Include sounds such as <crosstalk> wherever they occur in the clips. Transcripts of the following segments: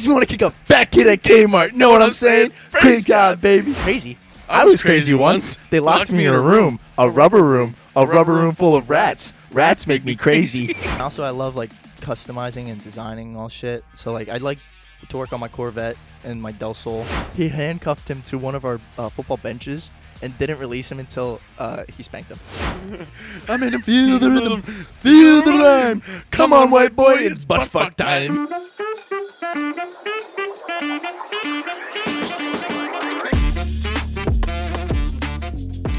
Makes me want to kick a fat kid at Kmart. Know what I'm saying? Praise God, baby. Crazy. I was crazy once. They locked me in a room, a rubber room, a rubber room full of rats. Rats make me crazy. <laughs> also, I love like customizing and designing all shit. So like, I'd like to work on my Corvette and my Del Sol. He handcuffed him to one of our uh, football benches and didn't release him until uh, he spanked him. <laughs> I made him feel the rhythm, <laughs> feel the rhyme. Come on, white boy, it's butt fuck time.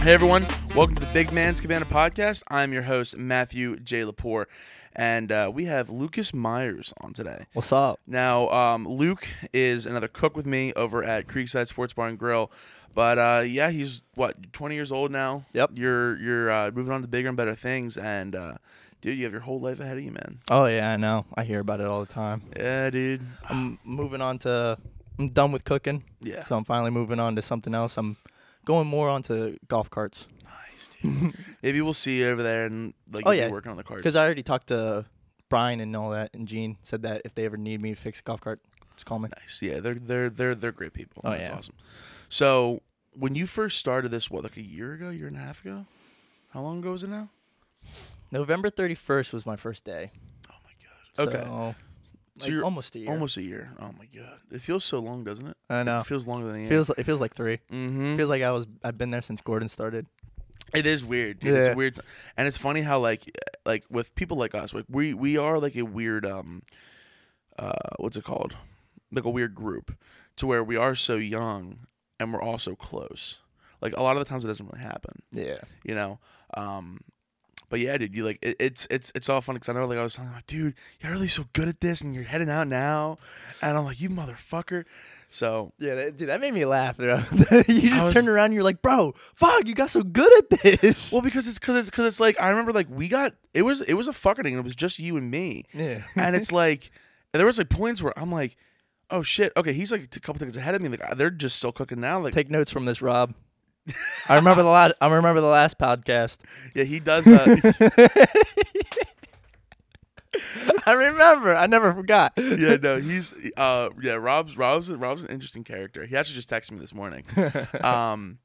Hey everyone, welcome to the Big Man's Cabana podcast. I'm your host Matthew J. Lepore, and uh, we have Lucas Meyers on today. What's up? Now, um, Luke is another cook with me over at Creekside Sports Bar and Grill. But uh, yeah, he's what 20 years old now. Yep. You're you're uh, moving on to bigger and better things, and uh, dude, you have your whole life ahead of you, man. Oh yeah, I know. I hear about it all the time. Yeah, dude. I'm moving on to. I'm done with cooking. Yeah. So I'm finally moving on to something else. I'm going more onto golf carts. Nice, dude. <laughs> Maybe we'll see you over there and like Oh, yeah. working on the cards. Because I already talked to Brian and all that, and Gene said that if they ever need me to fix a golf cart, just call me. Nice. Yeah, they're they're they're they're great people. Oh, That's yeah. awesome. So when you first started this, what like a year ago, year and a half ago? How long ago was it now? November 31st was my first day. Oh my god. Okay. So, like, you're almost a year. Almost a year. Oh my god. It feels so long, doesn't it? I know. It feels longer than a year. Feels it feels like three. mm-hmm. Feels like I was I've been there since Gordon started. It is weird. Dude. Yeah. It's weird, and it's funny how like like with people like us, like we we are like a weird um, uh, what's it called? Like a weird group, to where we are so young and we're also close. Like a lot of the times it doesn't really happen, Yeah. you know. Um, but yeah, dude, you like it, it's it's it's all funny because I know like I was telling like, dude, you're really so good at this, and you're heading out now, and I'm like, you motherfucker. So Yeah, that, dude, that made me laugh, bro. <laughs> you just was- turned around and you're like, bro, fuck, you got so good at this. well, because it's because it's because it's like I remember like we got it was it was a fucking thing. It was just you and me. yeah. and it's <laughs> like and there was like points where I'm like, oh shit, okay, he's like a couple things ahead of me. Like they're just still cooking now. Like Take notes from this, Rob. <laughs> I remember the last. I remember the last podcast. yeah, he does. Uh, <laughs> <laughs> I remember. I never forgot. yeah, no, he's uh yeah. Rob's Rob's Rob's an interesting character. He actually just texted me this morning. Um,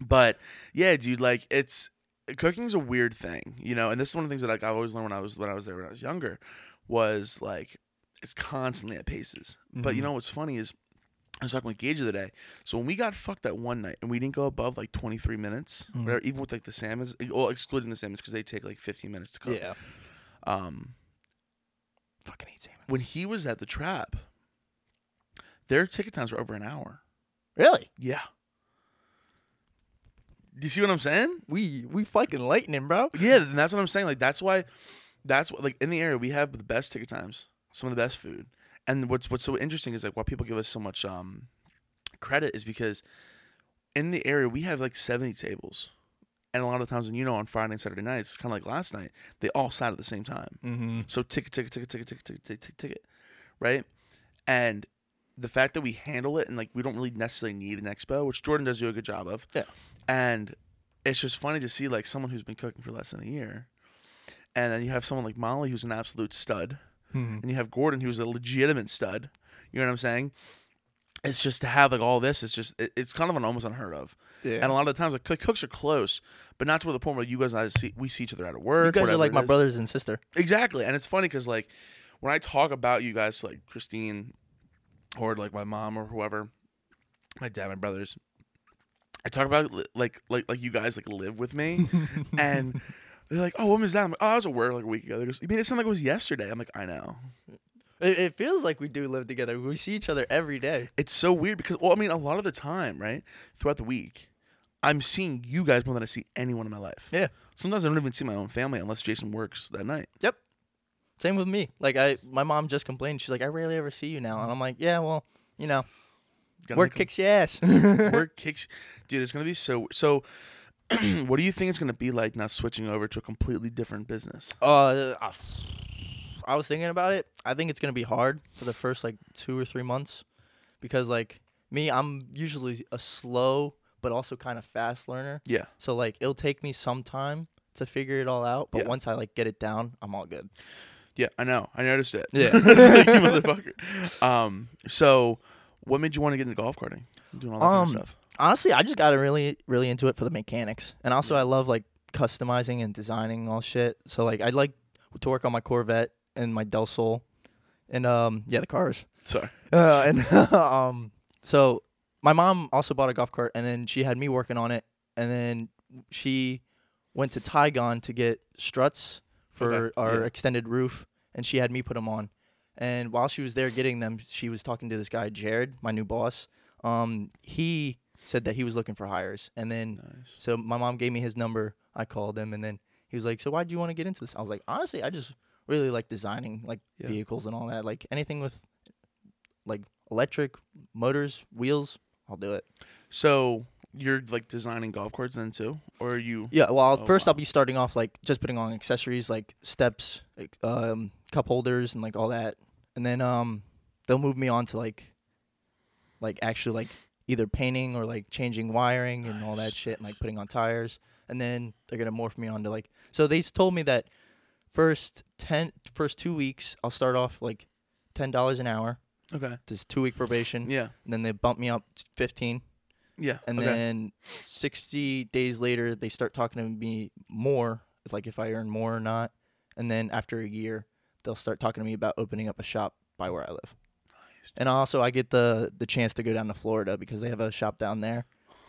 but yeah, dude, like it's cooking's a weird thing, you know. And this is one of the things that like I always learned when I was when I was there when I was younger was like it's constantly at paces. But you Mhm. know what's funny is I was talking with Gage the other day. So when we got fucked that one night and we didn't go above like 23 minutes, Mhm. whatever, even with like the salmons, well, excluding the salmons because they take like 15 minutes to cook. Yeah. Um, Fucking hate salmon. when he was at the trap, their ticket times were over an hour. Really? Yeah. Do you see what I'm saying? We we fucking lightning, bro. Yeah, and that's what I'm saying. Like that's why, that's what like in the area we have the best ticket times, some of the best food. And what's what's so interesting is like why people give us so much um credit is because in the area we have like 70 tables, and a lot of times when you know on Friday and Saturday nights, kind of like last night, they all sat at the same time. Mm-hmm. So ticket, ticket, ticket, ticket, ticket, ticket, ticket, ticket, ticket, right? And the fact that we handle it and like we don't really necessarily need an expo, which Jordan does do a good job of. Yeah. And it's just funny to see like someone who's been cooking for less than a year, and then you have someone like Molly who's an absolute stud, Mm-hmm. and you have Gordon who's a legitimate stud. You know what I'm saying? It's just to have like all this. It's just it, it's kind of an almost unheard of. Yeah. And a lot of the times like cook- cooks are close, but not to the point where you guys and I see we see each other at work. you guys are like my is. brothers and sister. Exactly, and it's funny because like when I talk about you guys, like Christine, or like my mom or whoever, my dad, my brothers, I talk about like like like you guys like live with me, <laughs> and they're like, "Oh, when was that?" I'm like, "Oh, I was at work like a week ago." They "You mean it sound like it was yesterday?" I'm like, "I know." It, it feels like we do live together. We see each other every day. It's so weird because well, I mean, a lot of the time, right, throughout the week, I'm seeing you guys more than I see anyone in my life. Yeah. Sometimes I don't even see my own family unless Jason works that night. Yep. Same with me. Like I, my mom just complained. She's like, I rarely ever see you now, and I'm like, yeah, well, you know, work kicks your ass. <laughs> work kicks dude it's gonna be so so <clears throat> what do you think it's gonna be like now switching over to a completely different business Uh, I was thinking about it. I think it's gonna be hard for the first like two or three months, because like me, I'm usually a slow but also kind of fast learner. yeah So like it'll take me some time to figure it all out, but Yeah. once I like get it down, I'm all good. Yeah, I know. I noticed it. Yeah. <laughs> Motherfucker. <laughs> Um. So, what made you want to get into golf carting? Doing all that Um, kind of stuff. Honestly, I just got really, really into it for the mechanics, and also I love like customizing and designing all shit. So like I'd like to work on my Corvette and my Del Sol, and um yeah the cars. Sorry. <laughs> Uh, and <laughs> um, so my mom also bought a golf cart, and then she had me working on it, and then she went to Tygon to get struts for Okay, our yeah. extended roof, and she had me put them on. And while she was there getting them, she was talking to this guy Jared, my new boss. Um, he said that he was looking for hires, and then Nice. so my mom gave me his number. I called him, and then he was like, "So why do you want to get into this?" I was like, "Honestly, I just really like designing like Yeah. vehicles and all that. Like anything with like electric motors, wheels, I'll do it." So you're like designing golf carts then too, or are you? Yeah. Well, Oh, first wow. I'll be starting off like just putting on accessories like steps, like, um, cup holders, and like all that, and then um, they'll move me on to like, like actually like either painting or like changing wiring and all that shit, and like putting on tires, and then they're gonna morph me onto like. So they told me that first ten, first two weeks I'll start off like ten dollars an hour, Okay. just two week probation, Yeah. and then they bump me up to fifteen. Yeah. And okay. then 60 days later, they start talking to me more, like if I earn more or not. And then after a year, they'll start talking to me about opening up a shop by where I live. And also, I get the the chance to go down to Florida because they have a shop down there,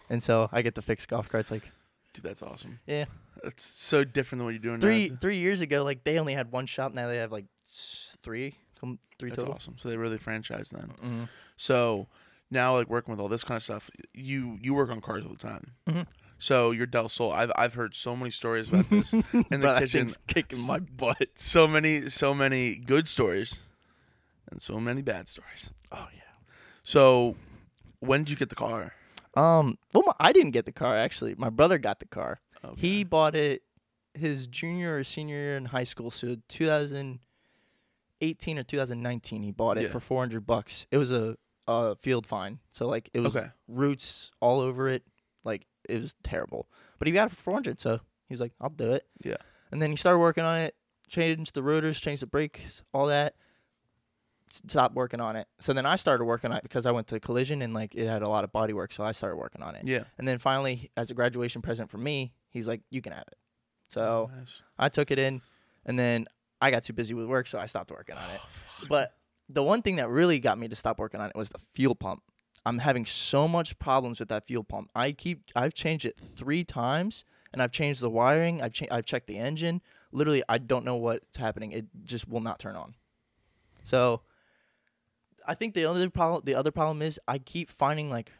and so I get to fix golf carts. Like Dude, that's awesome. Yeah. That's so different than what you're doing three now. three years ago, like they only had one shop. Now they have like s- three, com- three That's total. awesome. So they really franchise then. hmm So now, like working with all this kind of stuff, you you work on cars all the time. Mhm. So your Del Sol, I've I've heard so many stories about this <laughs> in the Bro, that kitchen. thing's kicking my butt. So many so many good stories, and so many bad stories. Oh yeah. So when did you get the car? Um. Well, my, I didn't get the car actually. My brother got the car. Okay. He bought it his junior or senior year in high school, so 2018 or 2019. He bought it Yeah. for 400 bucks. It was a, a field fine, so like it was Okay. roots all over it. Like it was terrible, but he got it for 400. So he was like, "I'll do it." Yeah. And then he started working on it, changed the rotors, changed the brakes, all that. Stopped working on it. So then I started working on it because I went to collision and like it had a lot of body work. So I started working on it. Yeah. And then finally, as a graduation present for me, he's like, "You can have it." So oh, Nice. I took it in, and then I got too busy with work, so I stopped working on it. Oh, but the one thing that really got me to stop working on it was the fuel pump. I'm having so much problems with that fuel pump. I keep I've changed it three times, and I've changed the wiring. I've cha- I've checked the engine. Literally, I don't know what's happening. It just will not turn on. So, I think the other problem the other problem is I keep finding like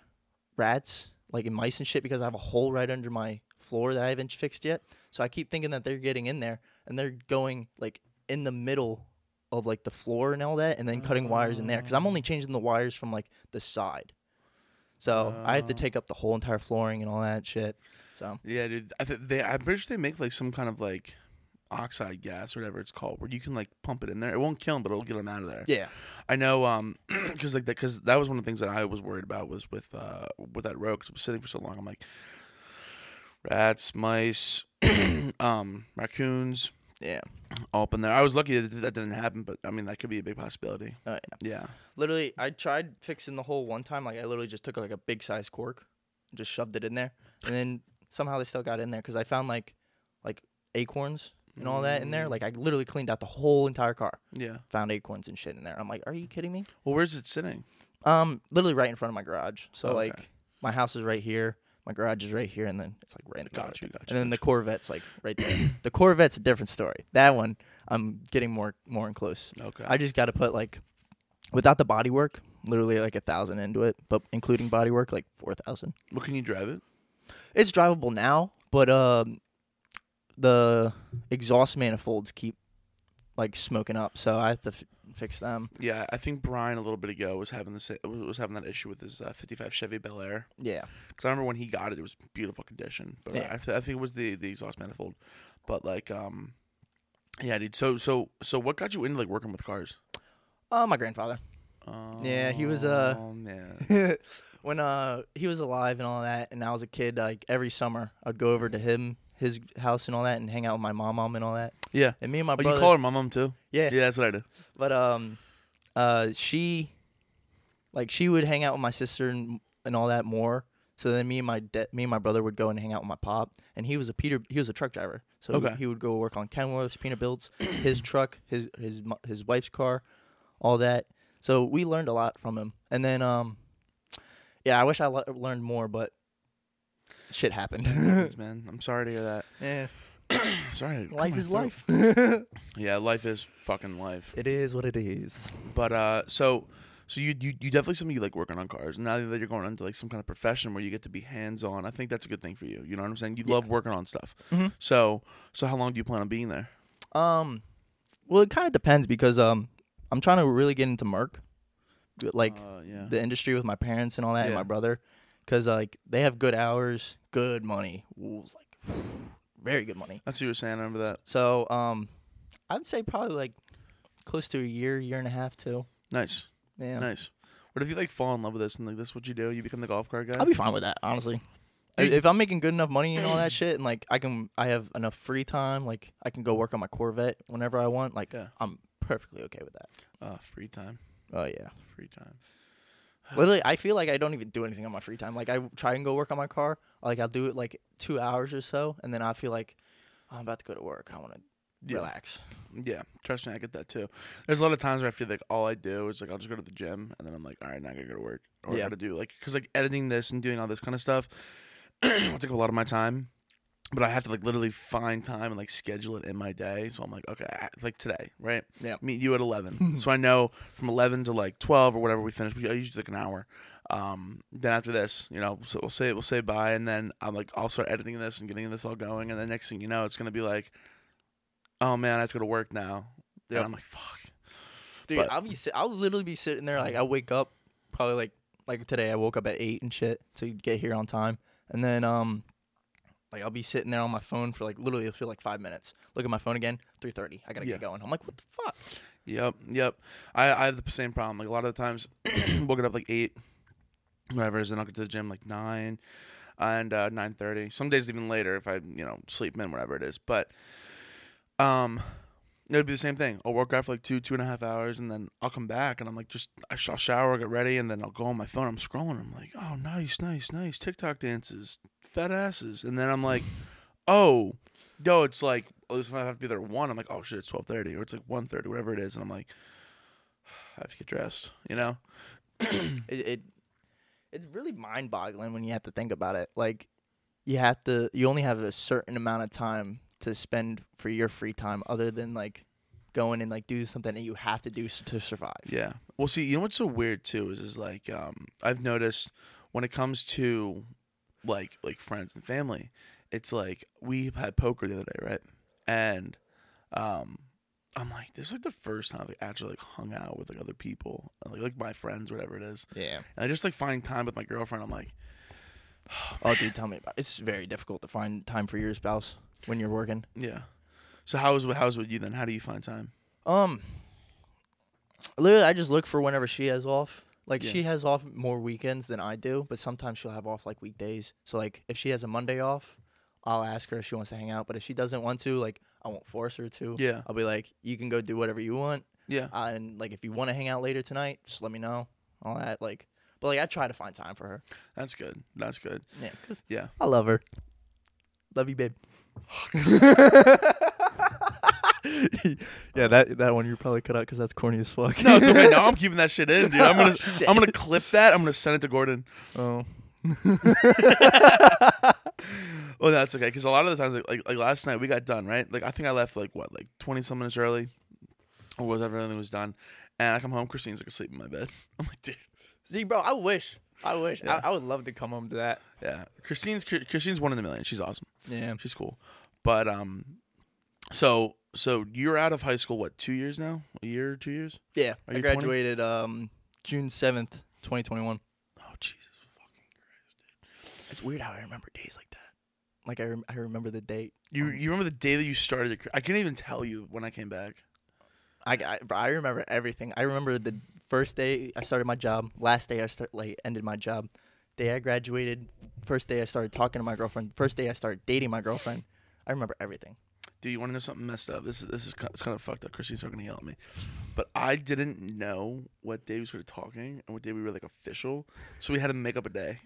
rats, like in mice and shit, because I have a hole right under my floor that I haven't fixed yet. So I keep thinking that they're getting in there and they're going like in the middle of like the floor and all that, and then cutting wires in there because I'm only oh. changing the wires from like the side. So I have to Oh. take up the whole entire flooring and all that shit. So Yeah, dude. I th- they I'm pretty sure they make like some kind of like oxide gas or whatever it's called, where you can like pump it in there. It won't kill them, but it'll get them out of there. yeah, I know, um, <clears throat> because like that, because that was one of the things that I was worried about was with uh with that road because it was sitting for so long. I'm like, rats, mice, <clears throat> um, raccoons, yeah. all up in there. I was lucky that that didn't happen, but I mean that could be a big possibility. Oh, yeah. Yeah. Literally, I tried fixing the hole one time. Like I literally just took like a big size cork, and just shoved it in there, and then somehow they still got in there because I found like like acorns and all that in there. Mm. Like I literally cleaned out the whole entire car. Yeah. Found acorns and shit in there. I'm like, are you kidding me? Well, where's it sitting? Um, literally right in front of my garage. So Okay. like my house is right here, my garage is right here, and then it's like right in the Got garage. you, got you, And then the Corvette's like right there. <clears throat> the Corvette's a different story. That one I'm getting more more and close. Okay. I just got to put like without the body work, literally like a thousand into it, but including body work, like four thousand. well, can you drive it? It's drivable now, but um, the exhaust manifolds keep like smoking up, so I have to f- fix them. Yeah, I think Brian a little bit ago was having the sa- was having that issue with his uh, 55 Chevy Bel Air. Yeah. Because I remember when he got it, it was beautiful condition. But uh, Yeah. I, th- I think it was the the exhaust manifold. But like, um, yeah, dude. So so so, what got you into like working with cars? Oh, my grandfather. Yeah, he was, uh, Oh man. <laughs> when uh he was alive and all that, and I was a kid, like every summer I'd go over to him, his house and all that, and hang out with my mom, mom and all that. Yeah. And me and my Oh, brother. you call her my mom too? yeah. Yeah, that's what I do. But um, uh, she, like, she would hang out with my sister and and all that more. So then me and my de- me and my brother would go and hang out with my pop, and he was a Peter. He was a truck driver, so Okay. he would go work on Kenworth's Peterbilt's, <clears throat> his truck, his his his wife's car, all that. So we learned a lot from him, and then um, yeah, I wish I le- learned more, but shit happened. Thanks, <laughs> man. I'm sorry to hear that. yeah, <clears throat> Sorry. life is throat. life. <laughs> <laughs> Yeah, life is fucking life. it is what it is. But uh, so so you you you definitely something you like working on cars. Now that you're going into like some kind of profession where you get to be hands on, I think that's a good thing for you. You know what I'm saying? You Yeah. love working on stuff. Mhm. So so how long do you plan on being there? Um, well, it kind of depends because um, I'm trying to really get into Merck, like uh, yeah. the industry with my parents and all that, and my brother, because like they have good hours, good money, Ooh, like <sighs> very good money. That's what you were saying. I remember that. So um, I'd say probably like close to a year, year and a half too. Nice, Yeah, nice. What if you like fall in love with this and like this? is What you do? You become the golf cart guy. I'll be fine with that, honestly. Dude. If I'm making good enough money and all that <clears throat> shit, and like I can, I have enough free time, like I can go work on my Corvette whenever I want. Like Yeah. I'm perfectly okay with that. uh, free time. Oh yeah. Free time. Literally, I feel like I don't even do anything on my free time. Like I try and go work on my car. Like I'll do it like two hours or so, and then I feel like oh, I'm about to go to work. I want to Yeah. relax. Yeah, trust me, I get that too. There's a lot of times where I feel like all I do is like I'll just go to the gym and then I'm like, all right, now I gotta go to work or I Yeah. gotta do like because like editing this and doing all this kind of stuff <clears throat> will take up a lot of my time. But I have to like literally find time and like schedule it in my day. So I'm like, okay, like today, right? Yeah. Meet you at eleven. <laughs> so I know from eleven to like twelve or whatever we finish. We I usually take an hour. Um, then after this, you know, so we'll say we'll say bye, and then I'm like, I'll start editing this and getting this all going, and then next thing you know, it's gonna be like, oh man, I have to go to work now. Yep. And I'm like, fuck. Dude, But- I'll be sit- I'll literally be sitting there like I wake up probably like like today I woke up at eight and shit to get here on time, and then um like I'll be sitting there on my phone for like literally it'll feel like five minutes. Look at my phone again, three thirty. I gotta Yeah. get going. I'm like, what the fuck? Yep, yep. I, I have the same problem. Like a lot of the times, <clears throat> we'll get up like eight, whatever, it is, then I'll get to the gym like nine, and uh, nine thirty. Some days even later if I you know sleep in, whatever it is. But um, it'd be the same thing. I'll work out for like two, two and a half hours, and then I'll come back and I'm like, just I'll shower, get ready, and then I'll go on my phone. I'm scrolling. I'm like, oh, nice, nice, nice. TikTok dances, fat asses, and then I'm like, oh, no, it's like. Oh, this I have to be there at one. I'm like, oh shit, it's twelve thirty, or it's like one thirty, whatever it is, and I'm like, <sighs> I have to get dressed, you know? <clears throat> it, it it's really mind boggling when you have to think about it. Like you have to you only have a certain amount of time to spend for your free time other than like going and like do something that you have to do to survive. Yeah. Well, see, you know what's so weird too is is like um, I've noticed when it comes to like like friends and family, it's like we had poker the other day, right? And um, I'm like, this is like the first time I like, actually like hung out with like other people, like like my friends, whatever it is, Yeah. and I just like find time with my girlfriend. I'm like, <sighs> Oh dude, tell me about it. It's very difficult to find time for your spouse when you're working. yeah. So how is how's with you then? How do you find time? Um literally I just look for whenever she has off. Like Yeah. she has off more weekends than I do, but sometimes she'll have off like weekdays. So like if she has a Monday off, I'll ask her if she wants to hang out. But if she doesn't want to, like I won't force her to. Yeah. I'll be like, you can go do whatever you want. Yeah. Uh, and like if you want to hang out later tonight, just let me know. All that like, but like I try to find time for her. That's good. That's good. Yeah, Yeah. I love her. Love you, babe. <laughs> <laughs> yeah, that that one you probably cut out because that's corny as fuck. No, it's okay. No, I'm <laughs> keeping that shit in, dude. I'm gonna <laughs> Oh. I'm gonna clip that. I'm gonna send it to Gordon. Oh. Well, that's okay because a lot of the times, like, like like last night, we got done right. Like I think I left like what, like twenty some minutes early, or whatever everything was done. And I come home, Christine's like asleep in my bed. I'm like, dude, See, bro, I wish. I wish. Yeah. I, I would love to come home to that. yeah. Christine's Christine's one in a million. She's awesome. Yeah. She's cool. But um, so so you're out of high school what two years now? A year, or two years? Yeah. Are I you 20? graduated um June seventh, twenty twenty one. Oh Jesus fucking Christ, dude. It's weird how I remember days like that. Like I, rem- I remember the date. You Um, you remember the day that you started? Your, car- I can't even tell you when I came back. I, I, bro, I remember everything. I remember the first day I started my job, last day I start like ended my job, day I graduated, first day I started talking to my girlfriend, first day I started dating my girlfriend, I remember everything. Dude, you want to know something messed up? This is this is kind it's kind of fucked up. Christy's not gonna yell at me, but I didn't know what day we started talking and what day we were like official, so we had to make up a day.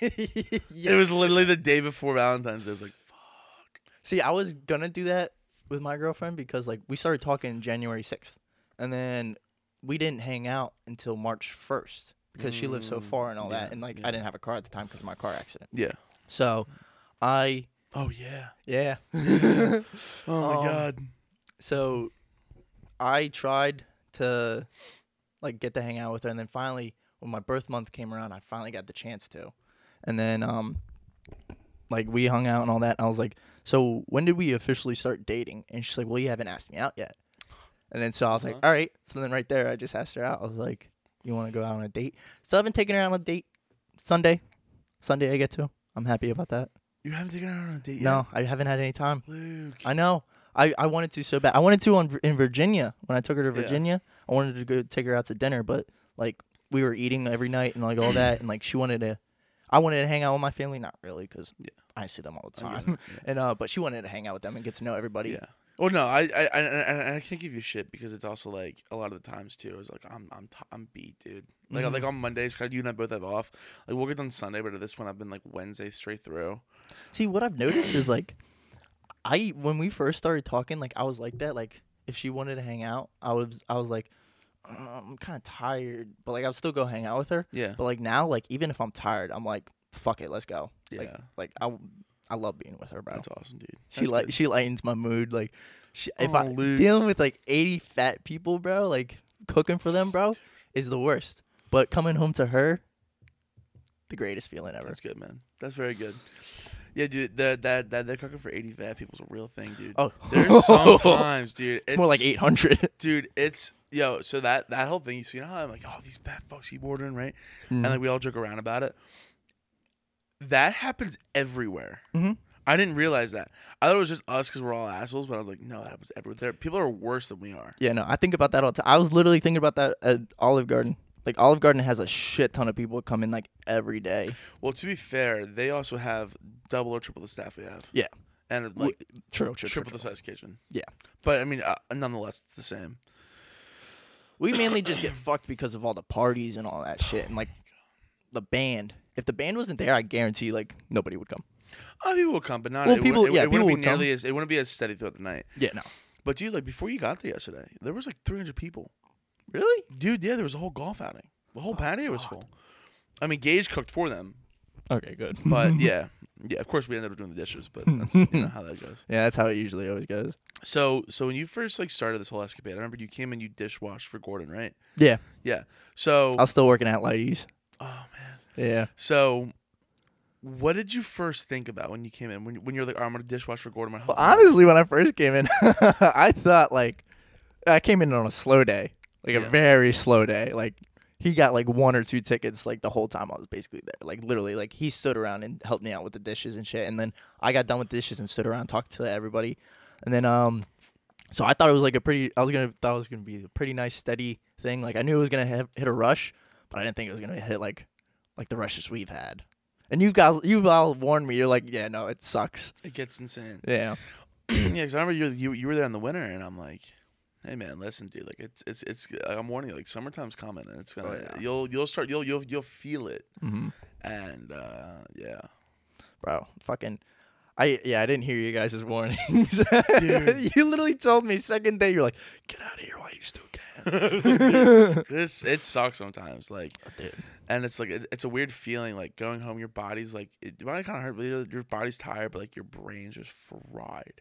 <laughs> It was literally the day before Valentine's Day. I was like, fuck. See, I was gonna do that with my girlfriend because like we started talking January sixth, and then we didn't hang out until March first because she lived so Mm, far and all yeah, that, and like yeah. I didn't have a car at the time because of my car accident. Yeah. So, I Oh yeah. yeah. <laughs> Oh my Um, god. so, I tried to like get to hang out with her, and then finally, when my birth month came around, I finally got the chance to, and then um, like we hung out and all that. And I was like, so when did we officially start dating? And she's like, well, you haven't asked me out yet. And then so I was like, Uh-huh. all right. So then right there, I just asked her out. I was like, you want to go out on a date? Still haven't taken her out on a date. Sunday, Sunday I get to. I'm happy about that. You haven't taken her out on a date yet? No, I haven't had any time. Luke. I know. I, I wanted to so bad. I wanted to on in Virginia when I took her to Yeah. Virginia. I wanted to go take her out to dinner, but like we were eating every night and like all that, and like she wanted to. I wanted to hang out with my family, not really, because Yeah. I see them all the I get time. it. <laughs> And uh, but she wanted to hang out with them and get to know everybody. Yeah. Well, no, I I I, I, can't give you shit because it's also like a lot of the times too. It's like I'm I'm t- I'm beat, dude. Like Mhm. like on Mondays, cause you and I both have off. Like we'll get done Sunday, but at this one I've been like Wednesday straight through. See, what I've noticed is like, I when we first started talking, like I was like that. Like if she wanted to hang out, I was I was like, "Uh, I'm kind of tired, but like I'll still go hang out with her. Yeah. But like now, like even if I'm tired, I'm like, fuck it, let's go. Yeah. Like like I I love being with her, bro. That's awesome, dude. she That's like good. she lightens my mood. Like she, if Oh, I Luke. dealing with like 80 fat people, bro, like cooking for them, bro, is the worst. But coming home to her, the greatest feeling ever. That's good, man. That's very good. Yeah, dude. That that that that cooking for eighty fat people is a real thing, dude. Oh, There's <laughs> sometimes, dude. it's more like 800. dude. It's yo. So that that whole thing, you see how I'm like, oh, these fat fucks keep ordering, right? Mm. And like we all joke around about it. That happens everywhere. Mhm. I didn't realize that. I thought it was just us because we're all assholes, but I was like, no, that happens everywhere. There, people are worse than we are. Yeah, no, I think about that all the time. I was literally thinking about that at Olive Garden. Like Olive Garden has a shit ton of people come in like every day. Well, to be fair, they also have double or triple the staff we have. Yeah. and W- like True, true, triple the true. size kitchen. Yeah. but I mean, uh, nonetheless, it's the same. We mainly just get fucked because of all the parties and all that shit and like the band. If the band wasn't there, I guarantee like nobody would come. Oh, people will come, but not. Well, it people- wouldn't- it, yeah, it wouldn't people be would come. as it wouldn't be as steady throughout the night. Yeah, no. But dude, like before you got there yesterday, there was like 300 people. Really? Dude, yeah, there was a whole golf outing. The whole Oh, patio was full. I mean, Gage cooked for them, Okay, good. but <laughs> yeah, yeah. Of course, we ended up doing the dishes, but <laughs> that's you know how that goes. yeah, that's how it usually always goes. So, so when you first like started this whole escapade, I remember you came and you dishwashed for Gordon, right? Yeah, Yeah. So, I was still working at Lighties. oh. Yeah. So, what did you first think about when you came in? When when you're like, oh, I'm gonna dishwash for Gordon. Well, help him out." honestly, when I first came in, <laughs> I thought like I came in on a slow day, like Yeah. a very slow day. Like he got like one or two tickets like the whole time I was basically there. Like literally, like he stood around and helped me out with the dishes and shit. And then I got done with dishes and stood around and talked to everybody. And then um, so I thought it was like a pretty. I was gonna thought it was gonna be a pretty nice steady thing. Like I knew it was gonna have, hit a rush, but I didn't think it was gonna hit like like the rushes we've had. And you guys, you've all warned me. You're like, yeah, no, it sucks. it gets insane. Yeah. <clears throat> yeah, because I remember you, you you were there in the winter, and I'm like, hey man, listen, dude, like it's it's it's. I'm warning you, like summertime's coming, and it's gonna Oh, yeah. you'll you'll start you'll you'll you'll feel it, Mm-hmm. and uh yeah, bro. Fucking, I yeah, I didn't hear you guys' warnings. Dude. <laughs> you literally told me second day. You're like, get out of here while you still can. <laughs> it's it sucks sometimes, like, Dude. and it's like it, it's a weird feeling, like going home, your body's like it, your body kind of hurt, but your your body's tired, but like your brain's just fried.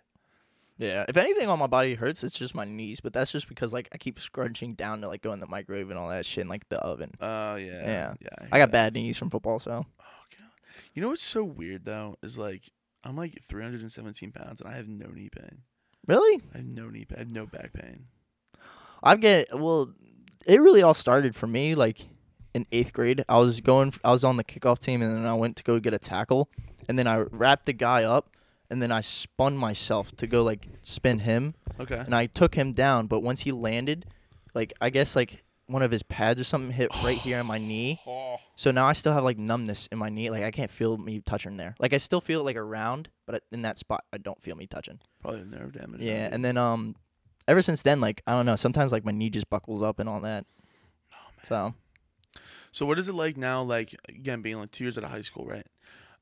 Yeah. If anything on my body hurts, it's just my knees. But that's just because like I keep scrunching down to like go in the microwave and all that shit, and, like the oven. Oh yeah, Yeah. yeah. I hear got that. bad knees from football, so Oh god, you know what's so weird though is like I'm like 317 pounds and I have no knee pain. really, I have no knee pain. I have no back pain. I get well. It really all started for me like in eighth grade. I was going. I was on the kickoff team, and then I went to go get a tackle, and then I wrapped the guy up, and then I spun myself to go like spin him, Okay. and I took him down. But once he landed, like I guess like one of his pads or something hit right here on my <sighs> knee. Oh. <sighs> So now I still have like numbness in my knee. Like I can't feel me touching there. Like I still feel it like around, but in that spot I don't feel me touching. Probably nerve damage. Yeah, and then um, ever since then, like I don't know. Sometimes like my knee just buckles up and all that. So so what is it like now? Like again, being like two years out of high school, right?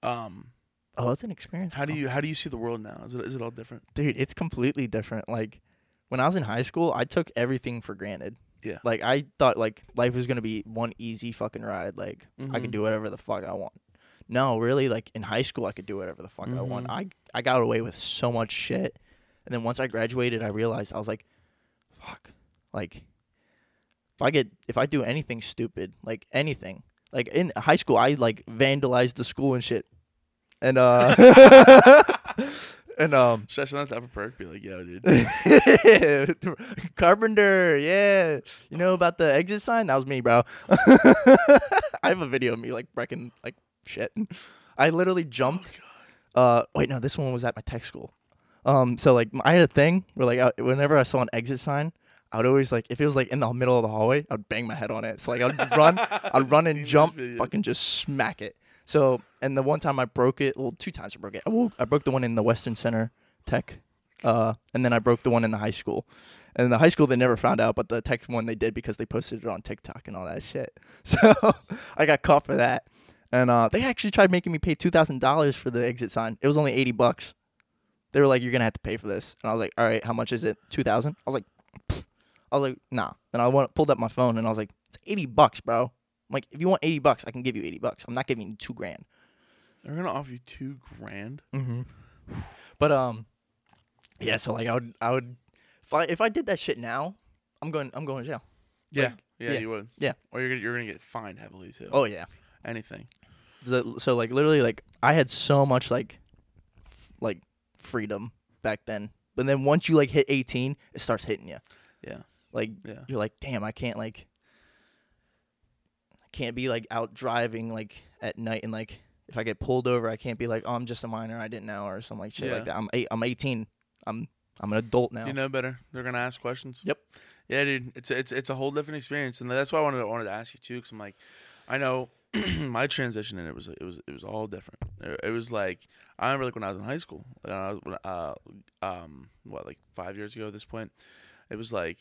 Um, oh, it's an experience. how do you how do you see the world now? Is it is it all different? dude? It's completely different. Like when I was in high school, I took everything for granted. Yeah. Like I thought like life was gonna be one easy fucking ride. Like I Mhm. could do whatever the fuck I want. No, really, like in high school I could do whatever the fuck I want. Mhm. I I got away with so much shit. And then once I graduated I realized I was like, fuck. Like if I get if I do anything stupid, like anything. Like in high school I like vandalized the school and shit. And uh <laughs> <laughs> and um Should I send that to Upper Perk? Be like, yo, dude. <laughs> Carpenter, yeah. You know about the exit sign? That was me, bro. <laughs> I have a video of me like wrecking like shit. I literally jumped. Uh, wait, no, this one was at my tech school. Um, so like I had a thing where like I, whenever I saw an exit sign, I would always like if it was like in the middle of the hallway, I'd bang my head on it. So like <laughs> I'd run, I'd run and jump, fucking just smack it. So and the one time I broke it, well, two times I broke it. I, woke, I broke the one in the Western Center Tech, uh, and then I broke the one in the high school. And the high school they never found out, but the tech one they did because they posted it on TikTok and all that shit. <laughs> So I got caught for that. And uh, they actually tried making me pay two thousand dollars for the exit sign. It was only eighty bucks. They were like, "You're gonna have to pay for this," and I was like, "All right, how much is it? Two thousand? I was like. "I was like, nah." And I went, pulled up my phone and I was like, "It's eighty bucks, bro." I'm like, "If you want eighty bucks, I can give you eighty bucks. I'm not giving you two grand." They're gonna offer you two grand. Mm-hmm. But um, yeah. So like, I would, I would, if I if I did that shit now, I'm going, I'm going to jail. Yeah, Like, yeah, yeah. you would. Yeah. Or you're gonna you're gonna get fined heavily too. Oh yeah. anything. The, so like literally like I had so much like f- like freedom back then. But then once you like hit 18, it starts hitting you. Yeah, Like yeah. you're like, "Damn, I can't like can't be like out driving like at night and like if I get pulled over, I can't be like, "Oh, I'm just a minor, I didn't know," or something like shit Yeah. like that. I'm eight, I'm 18. I'm I'm an adult now. You know better. They're gonna ask questions. Yep. Yeah, dude. It's it's it's a whole different experience, and that's why I wanted wanted to ask you too, because I'm like, I know <clears throat> my transition and it was it was it was all different. It, it was like I remember like when I was in high school, like, when I was, when, uh, um, what like five years ago at this point, it was like,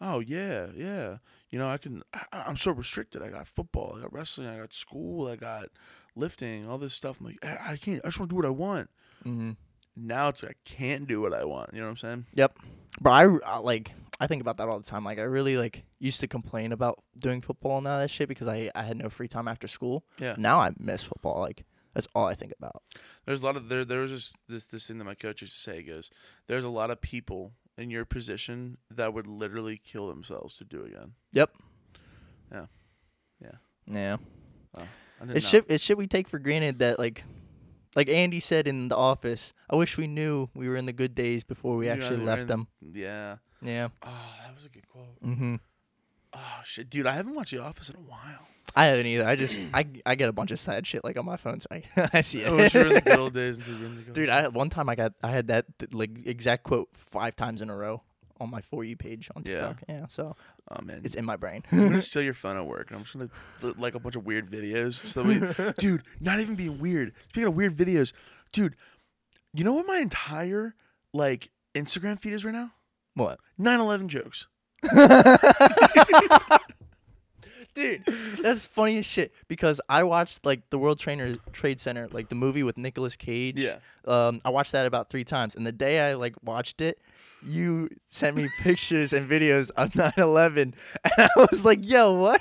oh yeah, yeah, you know I can. I, I'm so restricted. I got football, I got wrestling, I got school, I got lifting, all this stuff. I'm like, I, I can't. I just want to do what I want. hmm Now it's like I can't do what I want. You know what I'm saying? Yep. But I, I like I think about that all the time. Like I really like used to complain about doing football and all that shit because I I had no free time after school. Yeah. Now I miss football. Like that's all I think about. There's a lot of there. There was just this this thing that my coach used to say. He goes, "There's a lot of people in your position that would literally kill themselves to do again." Yep. Yeah. Yeah. Yeah. Did It's shit. It's shit we take for granted that like. Like Andy said in the office, I wish we knew we were in the good days before we actually left in- them. Yeah. Yeah. Oh, that was a good quote. Mm-hmm. Oh shit, dude, I haven't watched The Office in a while. I haven't either. I just I I get a bunch of sad shit like on my phone, so I, <laughs> I see oh, it. I wish we were in the good old <laughs> days. Until we were in the good Dude, I had one time I got I had that like exact quote five times in a row on my for you page on Yeah. TikTok. Yeah, so Oh man, it's in my brain. I'm gonna <laughs> steal your phone at work, and I'm just gonna put, like a bunch of weird videos. So that we, dude, not even being weird. Speaking of weird videos, dude, you know what my entire like Instagram feed is right now? what? 9/11 jokes. Dude, that's funny as shit because I watched like the World Trainer Trade Center, like the movie with Nicolas Cage. Yeah. Um, I watched that about three times, and the day I like watched it, you sent me <laughs> pictures and videos of 9/11, and I was like, "Yo, what?"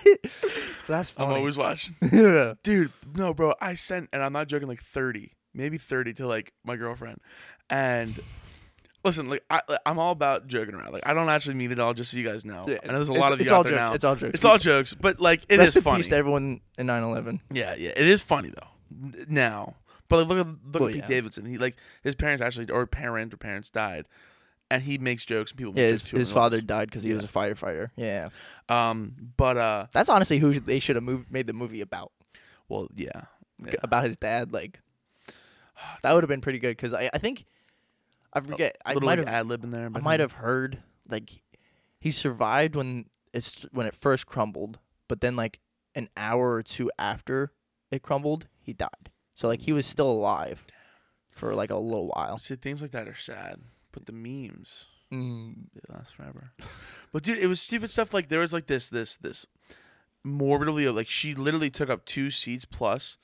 That's funny. I'm always watching, <laughs> yeah. dude. No, bro, I sent, and I'm not joking, like 30, maybe 30 to like my girlfriend, and. Listen, like I, I'm all about joking around. Like I don't actually mean it all, just so you guys know. Yeah, and there's a lot of it's you all out there jokes. now. It's all jokes. It's all jokes, but like it is Rest in funny. peace to everyone in 9/11. Yeah, yeah, it is funny though. Now, but like, look at look Well, at Pete yeah. Davidson. He like his parents actually, or parent or parents died, and he makes jokes and people. Yeah, make his, his father this. died because he was a firefighter. Yeah, Um, but uh, that's honestly who they should have moved, made the movie about. well, yeah, yeah. About his dad, like <sighs> that would have been pretty good because I, I think I forget I little might like have ad lib in there. I might have heard like he survived when it's when it first crumbled, but then like an hour or two after it crumbled, he died. So like he was still alive for like a little while. See, things like that are sad, but the memes Mm. they last forever. <laughs> but dude, it was stupid stuff. Like there was like this, this, this morbidly like she literally took up two seats plus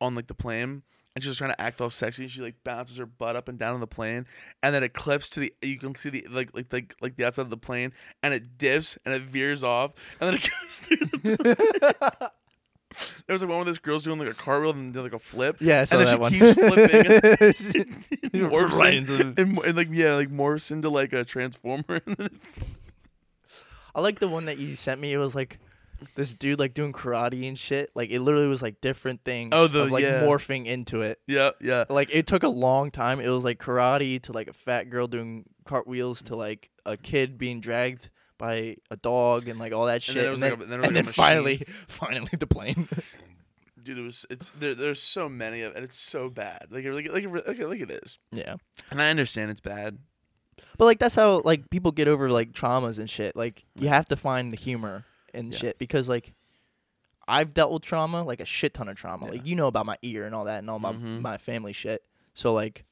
on like the plane. And she was trying to act all sexy. And she like bounces her butt up and down on the plane, and then it clips to the. You can see the like like like like the outside of the plane, and it dips and it veers off, and then it <laughs> goes through. The <laughs> there was like one where this girl's doing like a cartwheel and did like a flip. Yeah, I saw and then that she one. keeps flipping. and <laughs> morphs Right in- into the- and, and, like yeah, like morphs into like a transformer. and then I like the one that you sent me. It was like this dude like doing karate and shit. Like it literally was like different things. Oh, the- of, like yeah. morphing into it. yeah, yeah. Like it took a long time. It was like karate to like a fat girl doing cartwheels to like a kid being dragged by a dog and like all that shit. then it was and like then, a- then and like then <laughs> finally, <laughs> finally the plane. <laughs> Dude, it was it's there, there's so many of it. and It's so bad. Like like like like, like it is. yeah. And I understand it's bad. But like that's how like people get over like traumas and shit. Like you have to find the humor and Yeah. shit because like I've dealt with trauma, like a shit ton of trauma. Yeah. Like you know about my ear and all that and all my Mhm. my family shit. So like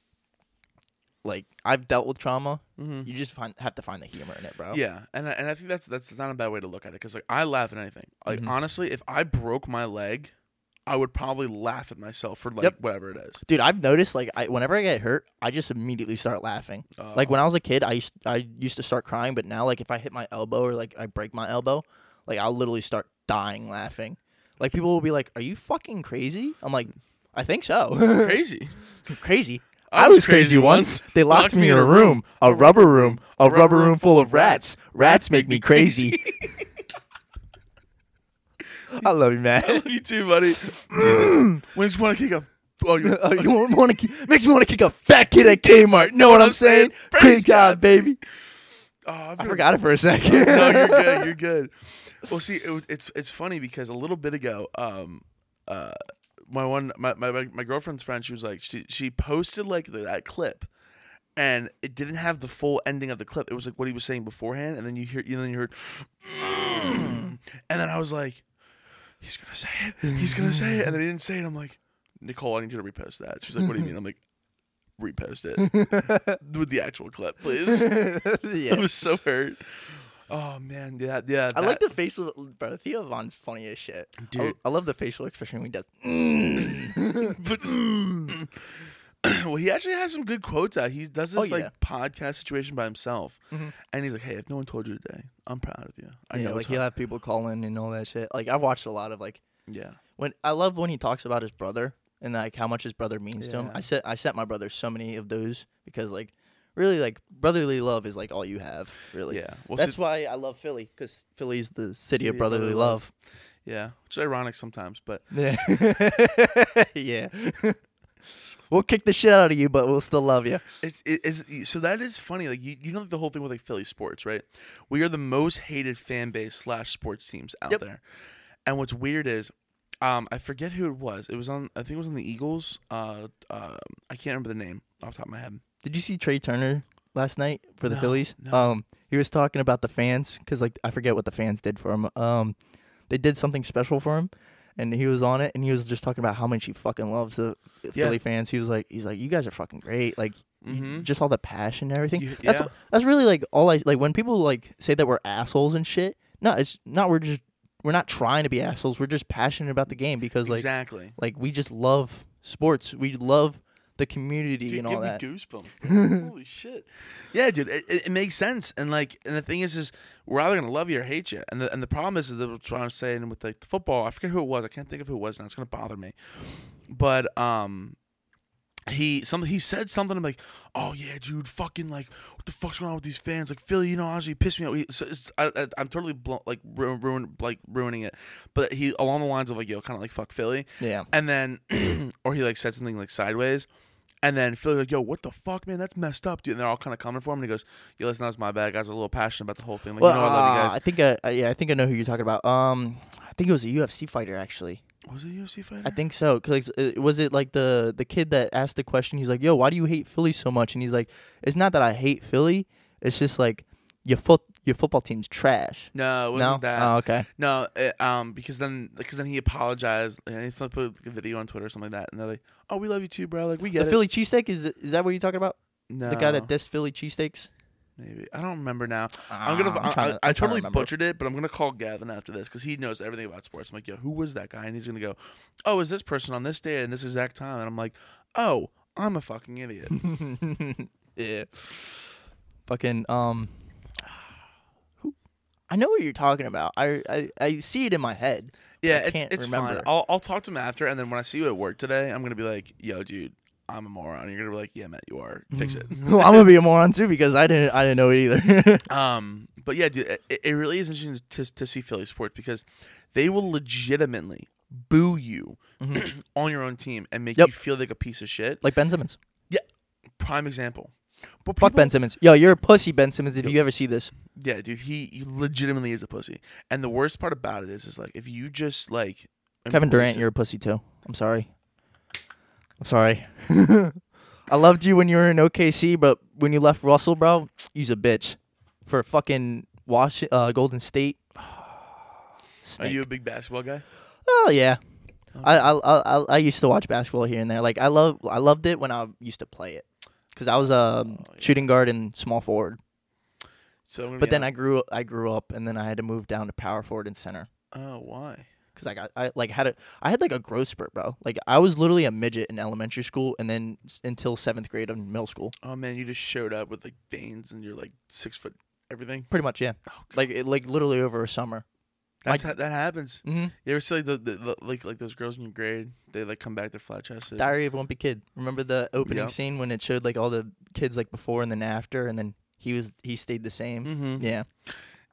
like I've dealt with trauma. Mm-hmm. You just find have to find the humor in it, bro. Yeah, and I, and I think that's that's not a bad way to look at it because like I laugh at anything. Like Mhm. honestly, if I broke my leg, I would probably laugh at myself for like Yep. whatever it is. Dude, I've noticed like I, whenever I get hurt, I just immediately start laughing. Like when I was a kid, I used I used to start crying, but now like if I hit my elbow or like I break my elbow, like I'll literally start dying laughing. Like people will be like, "Are you fucking crazy?" I'm like, "I think so." <laughs> crazy. crazy. I was crazy once. They locked me in a room, a rubber room, a rubber room full of rats. Rats make me <laughs> crazy. <laughs> I love you, I man. love you too, buddy. <clears throat> when oh, you want to kick a oh, you, you want to makes me want to kick a fat kid at Kmart. Know what I'm saying? Praise God, baby. oh, I forgot it for a oh, second. no, you're good. You're good. Well, see, it, it's it's funny because a little bit ago, um, uh, my one my, my my girlfriend's friend, she was like, she she posted like the, that clip, and it didn't have the full ending of the clip. It was like what he was saying beforehand, and then you hear, and then you heard, <clears throat> and then I was like, he's gonna say it, he's gonna say it, and then he didn't say it. I'm like, Nicole, I need you to repost that. She's like, what do you mean? I'm like, repost it <laughs> with the actual clip, please. yeah. <laughs> <laughs> I was so hurt. Oh man, yeah, yeah. I like that- the facial, bro. Theo Von's funny as shit. Dude. I love the facial expression when he does. but <laughs> well, he actually has some good quotes out. He does this Oh, like podcast situation by himself, Mhm. and he's like, "Hey, if no one told you today, I'm proud of you. I yeah, know like he'll hard." have people call in and all that shit. Like I've watched a lot of like yeah, when I love when he talks about his brother and like how much his brother means to him. I set I sent my brother so many of those because like really like brotherly love is like all you have really. yeah. Well, That's see- why I love Philly because Philly's the city of brotherly brotherly love. yeah, which is ironic sometimes, but <laughs> Yeah, yeah. we'll kick the shit out of you, but we'll still love you. it's it is so that is funny. Like you, you know the whole thing with like Philly sports, right? We are the most hated fan base slash sports teams out Yep. there, and what's weird is. Um, I forget who it was. It was on. I think it was on the Eagles. Uh, uh, I can't remember the name off the top of my head. Did you see Trea Turner last night for the No, Phillies? no. Um, he was talking about the fans because like I forget what the fans did for him. Um, they did something special for him, and he was on it, and he was just talking about how much he fucking loves the Yeah. Philly fans. He was like, he's like, you guys are fucking great. Like, Mhm. just all the passion and everything. You- That's yeah. that's really like all I like when people like say that we're assholes and shit. No, it's not. We're just we're not trying to be assholes. We're just passionate about the game because like exactly. like we just love sports. We love the community Dude, and all that. goosebumps. <laughs> Holy shit! Yeah, dude, it, it, makes sense. And like, and the thing is, is we're either gonna love you or hate you. And the and the problem is, is that's what I'm saying with like the football. I forget who it was. I can't think of who it was now. It's gonna bother me. But um, he something he said something I'm like, oh yeah, dude, fucking like, what the fuck's going on with these fans? Like Philly, you know, honestly, pissed me off. He, so I, I, I'm totally like ruin, ruin like ruining it. But he along the lines of like, yo, kind of like fuck Philly. Yeah. And then, <clears throat> or he like said something like sideways. And then Philly like, yo, what the fuck, man? That's messed up, dude. And they're all kind of coming for him. And he goes, yo, listen, that was my bad. Guys are a little passionate about the whole thing. Like, Well, you know, I love you uh, guys. I think uh, uh, yeah, I think I know who you're talking about. Um, I think it was a UFC fighter actually. Was it a UFC fighter? I think so. Cause uh, was it like the the kid that asked the question? He's like, "Yo, why do you hate Philly so much?" And he's like, "It's not that I hate Philly. It's just like your foot your football team's trash. No, it wasn't that. Oh, okay. No, it, um, because then because then he apologized and he put a video on Twitter or something like that, and they're like, "Oh, we love you too, bro. Like we get The it." Philly cheesesteak is is that what you're talking about? no, The guy that dissed Philly cheesesteaks. Maybe I don't remember now. I'm gonna. Ah, I, I'm I, to- I I'm trying to totally butchered it, but I'm gonna call Gavin after this because he knows everything about sports. I'm like, yo, who was that guy? And he's gonna go, oh, is this person on this day and this exact time? And I'm like, oh, I'm a fucking idiot. <laughs> yeah. Fucking um. Who? I know what you're talking about. I I, I see it in my head. yeah, I it's can't it's fine. I'll I'll talk to him after, and then when I see you at work today, I'm gonna be like, yo, dude, I'm a moron. You're gonna be like, yeah, Matt, you are. Fix it. <laughs> well, I'm gonna be a moron too because I didn't I didn't know it either. <laughs> Um, but yeah, dude, it, it really is interesting to, to see Philly sports because they will legitimately boo you <clears throat> on your own team and make Yep. you feel like a piece of shit. like Ben Simmons. Yeah, prime example. But Fuck Ben Simmons. Yo, you're a pussy, Ben Simmons. If you ever see this, Yeah, dude, he, he legitimately is a pussy. And the worst part about it is, is like if you just like Kevin Durant, it- you're a pussy too. I'm sorry. I'm sorry. <laughs> I loved you when you were in OKC, but when you left Russell, bro, <tsk> you's a bitch for fucking Wash uh, Golden State. <sighs> Are you a big basketball guy? Oh yeah. Okay. I, I I I I used to watch basketball here and there. Like I love I loved it when I used to play it because I was a Oh, yeah. shooting guard and small forward. So But then I grew I grew up and then I had to move down to power forward and center oh why? Because I got I like had a I had like a growth spurt, bro. Like I was literally a midget in elementary school and then s- until seventh grade in middle school. Oh man, you just showed up with like veins and you're like six foot everything. Pretty much, yeah. Oh, God. Like it, like literally over a summer. That's ha- that happens. Mm-hmm. You ever see like the, the, the like like those girls in your grade? They like come back, they're flat chested. Diary of a Wimpy Kid. Remember the opening Yep. scene when it showed like all the kids like before and then after, and then he was he stayed the same. Mm-hmm. Yeah,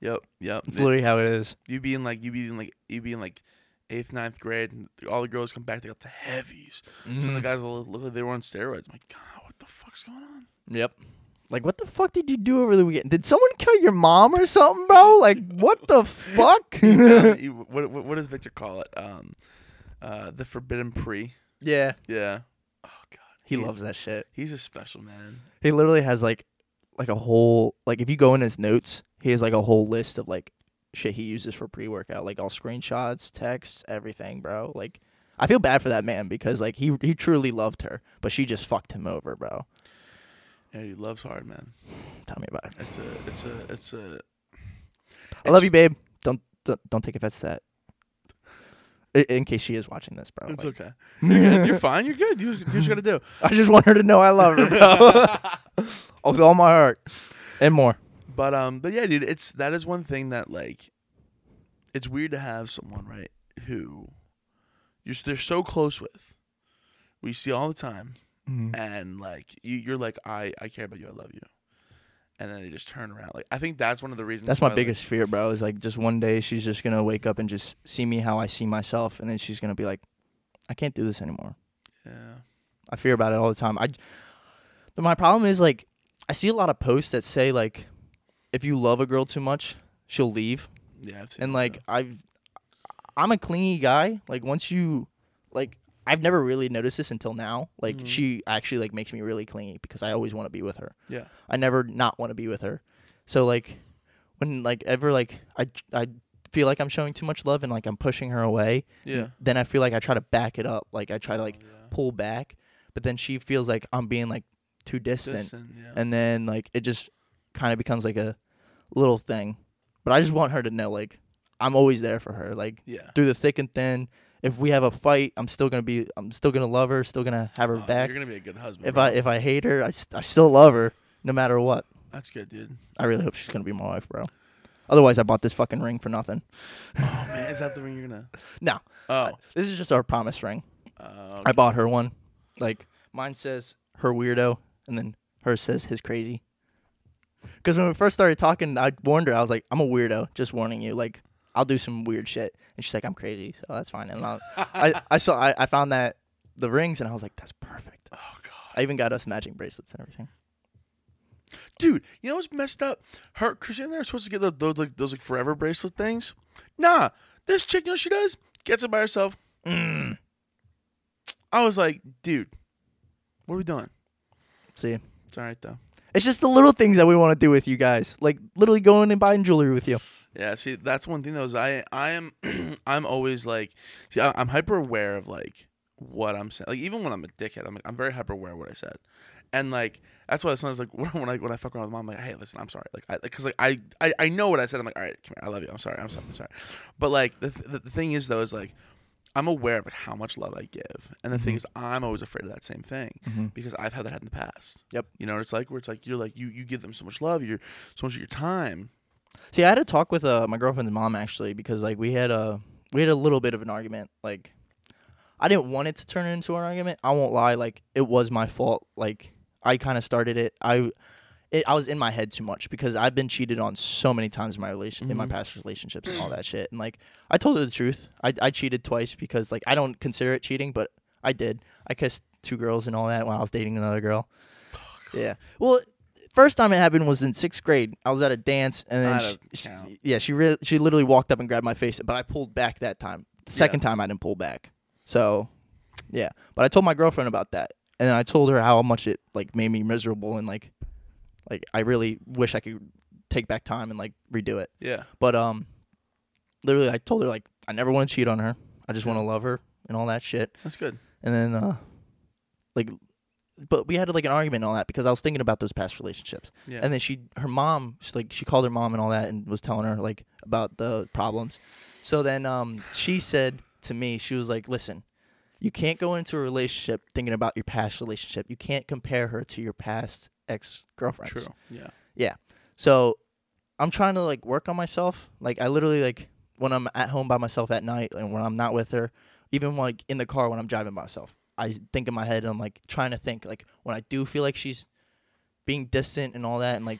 Yep. Yep. it's literally how it is. you being like you being like you being like eighth, ninth grade, and all the girls come back. They got the heavies. Some of the guys will look like they were on steroids. I'm like, God, what the fuck's going on? Yep. Like, what the fuck did you do over the weekend? Did someone kill your mom or something, bro? Like, what the fuck? <laughs> Um, <laughs> what, what what does Victor call it? Um, uh, the forbidden pre. yeah, Yeah. Oh God. he loves that shit. He's a special man. He literally has like, like a whole like if you go in his notes, he has like a whole list of like shit he uses for pre workout, like all screenshots, texts, everything, bro. Like, I feel bad for that man because like he he truly loved her, but she just fucked him over, bro. Yeah, he loves hard, man. Tell me about it. It's a it's a it's a. I love you, babe. Don't don't, don't take offense to that. In case she is watching this, bro. It's like- okay. <laughs> You're. You're fine. You're good. You you gotta do. I just want her to know I love her, bro. <laughs> <laughs> With all my heart and more. But um, but yeah, dude, it's that is one thing that like, it's weird to have someone right who, you're they're so close with, we see all the time, and like you, you're like I I care about you, I love you, and then they just turn around. Like I think that's one of the reasons. That's my why, like- biggest fear, bro. Is like just one day she's just gonna wake up and just see me how I see myself, and then she's gonna be like, I can't do this anymore. yeah. I fear about it all the time. I, but my problem is like, I see a lot of posts that say like, if you love a girl too much, she'll leave. Yeah, I've seen and like. I've I'm a clingy guy. Like once you like I've never really noticed this until now. Like Mhm. she actually like makes me really clingy because I always want to be with her. yeah, I never not want to be with her. So like when like ever like I I feel like I'm showing too much love and like I'm pushing her away, yeah, then I feel like I try to back it up. Like I try to like Oh, yeah. pull back, but then she feels like I'm being like too distant Distant, yeah. and then like it just kind of becomes like a little thing. But I just want her to know like I'm always there for her. Like yeah. through the thick and thin. If we have a fight, I'm still gonna be. I'm still gonna love her. Still gonna have her Oh, back. You're gonna be a good husband. If bro. I if I hate her, I, st- I still love her no matter what. that's good, dude. I really hope she's gonna be my wife, bro. Otherwise, I bought this fucking ring for nothing. Oh man, is that the ring you're gonna? <laughs> No, Oh, this is just our promise ring. uh, I bought her one. Like mine says her weirdo, and then hers says his crazy. Because when we first started talking, I warned her. I was like, "I'm a weirdo. Just warning you. Like, I'll do some weird shit." And she's like, "I'm crazy, so that's fine." And I, I, I saw, I, I found that the rings, and I was like, "That's perfect." Oh god. I even got us matching bracelets and everything. Dude, you know what's messed up? Her Christian and I are supposed to get those, those like those like forever bracelet things. Nah, this chick, you know what she does? Gets it by herself. Mm. I was like, dude, what are we doing? See, It's all right though. It's just the little things that we want to do with you guys, like literally going and buying jewelry with you. Yeah, see, that's one thing though. Is I I am <clears throat> I'm always like, see, I, I'm hyper aware of like what I'm saying. Like even when I'm a dickhead, I'm like, I'm very hyper aware of what I said, and like that's why sometimes like <laughs> when I when I fuck around with mom, I'm like, hey, listen, I'm sorry, like, because like I, I I know what I said. I'm like, all right, come here, I love you. I'm sorry, I'm sorry, I'm sorry. But like the the, the thing is though is like. I'm aware of how much love I give, and the thing Mhm. is, I'm always afraid of that same thing Mm-hmm. because I've had that happen in the past. Yep. You know, what it's like where it's like you're like you you give them so much love, you're so much of your time. See, I had a talk with uh, my girlfriend's mom actually because like we had a we had a little bit of an argument. Like, I didn't want it to turn into an argument. I won't lie. Like, it was my fault. Like, I kind of started it. I it, I was in my head too much because I've been cheated on so many times in my relation in my Mhm. past relationships and all that shit. And like, I told her the truth. I I cheated twice because like I don't consider it cheating, but I did. I kissed two girls and all that while I was dating another girl. Yeah. Well, first time it happened was in sixth grade. I was at a dance, and then she, she- yeah, she really she literally walked up and grabbed my face, but I pulled back that time. The second time I didn't pull back. So, yeah. But I told my girlfriend about that, and then I told her how much it like made me miserable and like, like I really wish I could take back time and like redo it. Yeah. But um, literally, I told her like I never want to cheat on her. I just want to love her and all that shit. That's good. And then uh, like, but we had like an argument and all that because I was thinking about those past relationships. Yeah. And then she, her mom, she, like she called her mom and all that, and was telling her like about the problems. So then um, she said to me, she was like, "Listen, you can't go into a relationship thinking about your past relationship. You can't compare her to your past ex girlfriends. True. Yeah. Yeah. So I'm trying to like work on myself. Like I literally like when I'm at home by myself at night and when I'm not with her, even like in the car when I'm driving by myself, I think in my head and I'm like trying to think like when I do feel like she's being distant and all that and like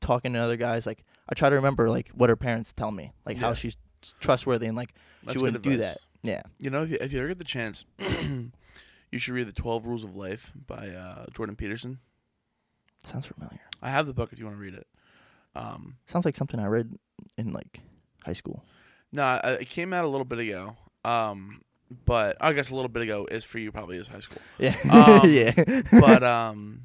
talking to other guys, like I try to remember like what her parents tell me, like how she's trustworthy and like That's she wouldn't do that. Yeah. You know, if you, if you ever get the chance, <clears throat> you should read the Twelve Rules of Life by uh, Jordan Peterson. Sounds familiar. I have the book if you want to read it. Um, Sounds like something I read in like high school. no, I- it came out a little bit ago. Um, but I guess a little bit ago is for you probably is high school. <laughs> Yeah. Um, <laughs> yeah. But <laughs> um,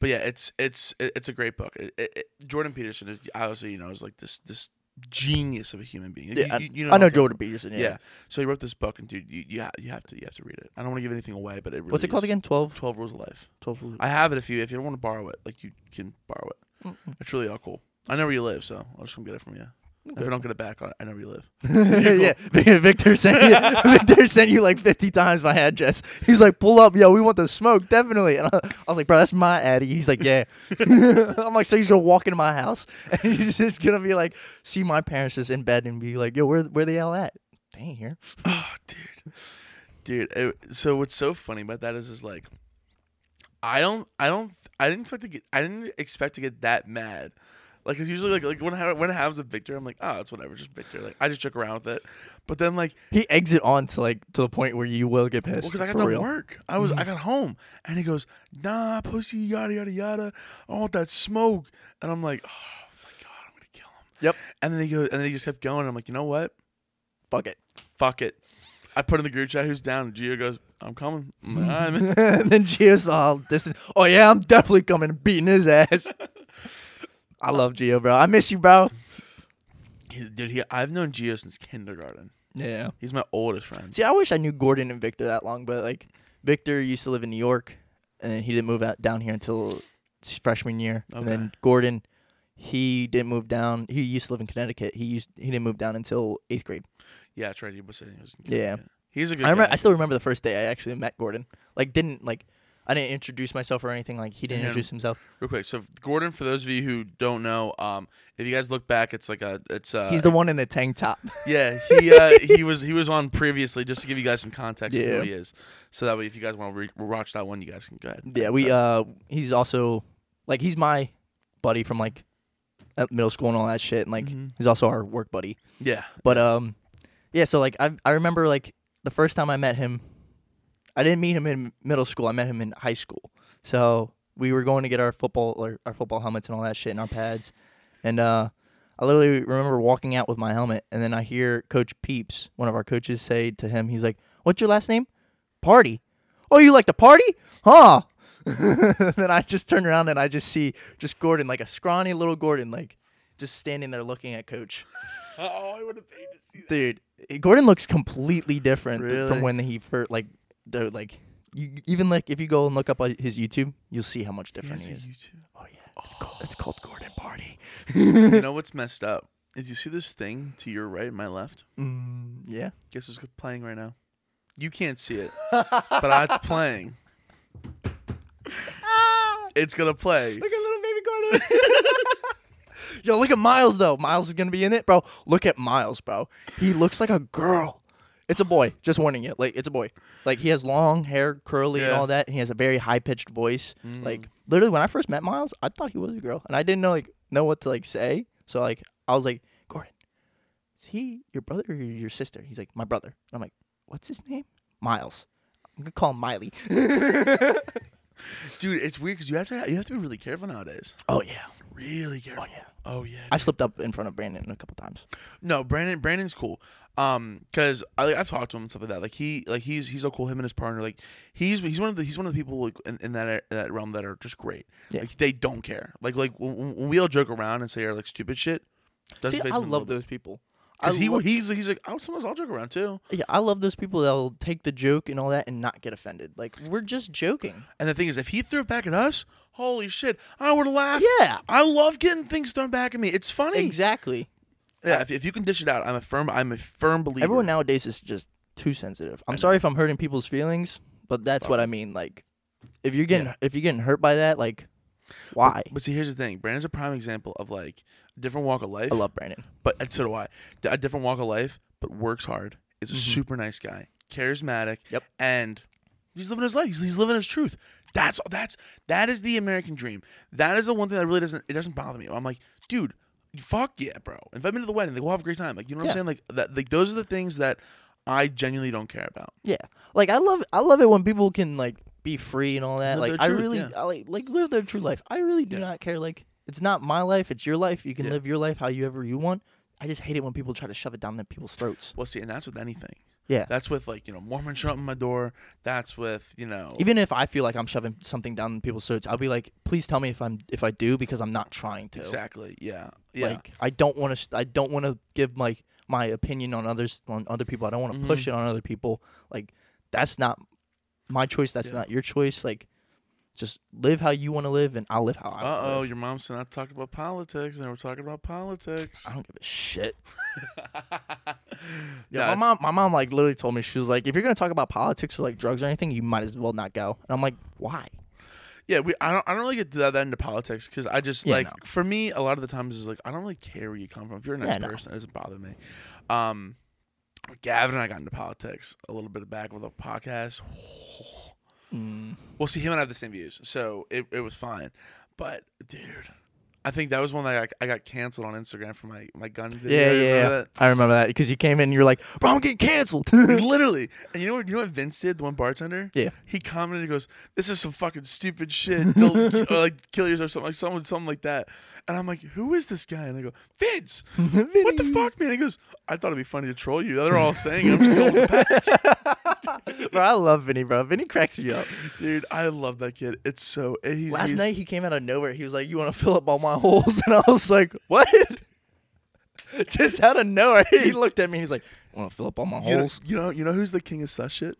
but yeah, it's it's it- it's a great book. It, it, it- Jordan Peterson is obviously you know is like this this genius of a human being. yeah, You- you- you I, I know Jordan Peterson. Yeah. Yeah. So he wrote this book, and dude, you you, ha- you have to you have to read it. I don't want to give anything away, but it really What's it called again? 12, Twelve Rules of Life. 12 rules. I have it if you if you don't want to borrow it, like you can borrow it. Mm-mm. It's really all cool. I know where you live, so I'll just come get it from you. If I don't get it back, I I know where you live. <laughs> yeah, <laughs> Vic- Victor sent you, <laughs> Victor sent you like fifty times my address. He's like, "Pull up, yo, we want the smoke, definitely." And I, I was like, "Bro, that's my addy." He's like, "Yeah." I'm like, "So he's gonna walk into my house and he's just gonna be like, see my parents just in bed and be like, yo, where where the hell at? They ain't here." Oh, dude, dude. It, so what's so funny about that is, is like, I don't, I don't, I didn't expect to get, I didn't expect to get that mad. Like, it's usually like, like when ha- when it happens with Victor, I'm like, oh, it's whatever, just Victor. Like, I just joke around with it. But then, like, He exit on to like to the point where you will get well, pissed. because I got for done real. work, I was, Mhm. I got home, and he goes, nah, pussy, yada yada yada. I want that smoke, and I'm like, oh my god, I'm gonna kill him. Yep. And then he goes, and then he just kept going. And I'm like, you know what? Fuck it. Fuck it. I put in the group chat who's down, and Gio goes, I'm coming. I'm like, "All right, man." and then Gio's all distant. Oh yeah, I'm definitely coming and beating his ass. <laughs> I love Gio, bro. I miss you, bro. He- Dude, he, I've known Gio since kindergarten. Yeah. He's my oldest friend. See, I wish I knew Gordon and Victor that long, but like Victor used to live in New York, and he didn't move out down here until his freshman year. And then Gordon, he didn't move down. He used to live in Connecticut. He used he didn't move down until eighth grade. Yeah, that's right. He was saying he was. Yeah. he's a good. I remember. guy. I still remember the first day I actually met Gordon. Like, didn't like. I didn't introduce myself or anything. Like, he didn't Yeah. introduce himself. real quick. So Gordon, for those of you who don't know, um, if you guys look back, it's like a, it's uh, He's the one in the tank top. <laughs> yeah. He uh, he was he was on previously just to give you guys some context of who he is. So that way, if you guys want to re- watch that one, you guys can go ahead. yeah, we. Uh, he's also like he's my buddy from like middle school and all that shit, and like Mhm. he's also our work buddy. yeah, But um, yeah. So like I I remember like the first time I met him, I didn't meet him in middle school. I met him in high school. So we were going to get our football or our football helmets and all that shit and our pads, and uh, I literally remember walking out with my helmet, and then I hear Coach Peeps, one of our coaches, say to him, he's like, "What's your last name?" Pardy. Oh, you like to party? Huh? <laughs> then I just turn around and I just see just Gordon, like a scrawny little Gordon, like just standing there looking at Coach. <laughs> oh, I would have paid to see that. Dude, Gordon looks completely different Really? from when he first like, the like. You, even like if you go and look up on his YouTube, you'll see how much different he is. YouTube. Oh yeah, it's called it's called Gordon Pardy. you know <laughs> what's messed up? Is you see this thing to your right and my left? Mm, yeah. Guess what's playing right now? You can't see it, but it's playing. <laughs> It's gonna play. Look at little baby Gordon. <laughs> Yo, look at Miles though. Miles is gonna be in it, bro. Look at Miles, bro. He looks like a girl. It's a boy. Just warning you. Like it's a boy. Like he has long hair, curly, and Yeah. all that. And he has a very high pitched voice. Mm. Like literally, when I first met Miles, I thought he was a girl, and I didn't know like know what to like say. So like I was like, Gordon, is he your brother or your sister? He's like, my brother. And I'm like, what's his name? Miles. I'm gonna call him Miley. <laughs> Dude, it's weird because you have to you have to be really careful nowadays. Oh yeah. Really careful. Oh yeah. Oh yeah. I slipped up in front of Brandon a couple times. No, Brandon. Brandon's cool. Um, cause I like, I've talked to him and stuff like that. Like he like he's he's so cool. Him and his partner. Like he's he's one of the he's one of the people like in, in that that realm that are just great. Yeah. Like they don't care. Like like when, when we all joke around and say our like stupid shit. See, I him a little love those people. I he lo- he's he's like oh sometimes I'll joke around too. yeah, I love those people that'll take the joke and all that and not get offended. Like we're just joking. And the thing is, if he threw it back at us, holy shit, I would laugh. Yeah. I love getting things thrown back at me. It's funny. Exactly. Yeah, if, if you can dish it out, I'm a firm I'm a firm believer. Everyone nowadays is just too sensitive. I'm sorry if I'm hurting people's feelings, but that's what I mean. Like, if you're getting if you're getting hurt by that, like, why? But see, here's the thing. Brandon's a prime example of like a different walk of life. I love Brandon. but and so do I. D- A different walk of life, but works hard. Is a Mhm. super nice guy, charismatic. Yep. And he's living his life. He's, he's living his truth. That's that's that is the American dream. That is the one thing that really doesn't it doesn't bother me. I'm like, dude, fuck yeah, bro. Invite me to the wedding. Like, we'll have a great time. Like, you know what Yeah. I'm saying? Like that. Like those are the things that I genuinely don't care about. Yeah, like I love I love it when people can like be free and all that. Live like their I truth, really yeah. I like like live their true life. I really do Yeah. not care. Like it's not my life. It's your life. You can live your life however you want. I just hate it when people try to shove it down their people's throats. Well, see, and that's with anything. Yeah. That's with like you know Mormon shut my door. That's with you know Even if I feel like I'm shoving something down people's throats, I'll be like, please tell me if I'm if I do because I'm not trying to. exactly yeah yeah. Like I don't want to. Sh- I don't want to give my my opinion on others on other people. I don't want to push Mhm. it on other people. Like that's not my choice. That's Yeah. not your choice. Like just live how you want to live, and I'll live how I Uh want to oh, your mom's not talking about politics, and we're talking about politics. I don't give a shit. <laughs> yeah, Yeah, my mom, my mom, like literally told me she was like, if you're gonna talk about politics or like drugs or anything, you might as well not go. And I'm like, why? Yeah, we. I don't. I don't really get that, that into politics because I just Yeah, like no. for me a lot of the times is like I don't really care where you come from. If you're a nice Yeah, no. person, it doesn't bother me. Um, Gavin and I got into politics a little bit back with a podcast. Mm, Well, see, him and I have the same views, so it, it was fine. But dude, I think that was one that I got, I got canceled on Instagram for my my gun video. yeah, yeah, remember yeah. I remember that because you came in, and you're like, bro, I'm getting canceled. <laughs> Literally, and you know what? You know what Vince did? The one bartender. yeah. He commented. He goes, "This is some fucking stupid shit. Don't <laughs> like kill yourself or something like someone something like that." And I'm like, "Who is this guy?" And I go, "Vince." <laughs> What the fuck, man? He goes, "I thought it'd be funny to troll you." They're all saying, it. "I'm just going pack." <laughs> bro, I love Vinny, bro. Vinny cracks me up. dude. I love that kid. It's so. He's, Last he's- night he came out of nowhere. He was like, "You want to fill up all my holes?" <laughs> And I was like, "What?" <laughs> Just out of nowhere, he looked at me. and He's like, "Want to fill up all my you know, holes?" you know, you know who's the king of sus shit?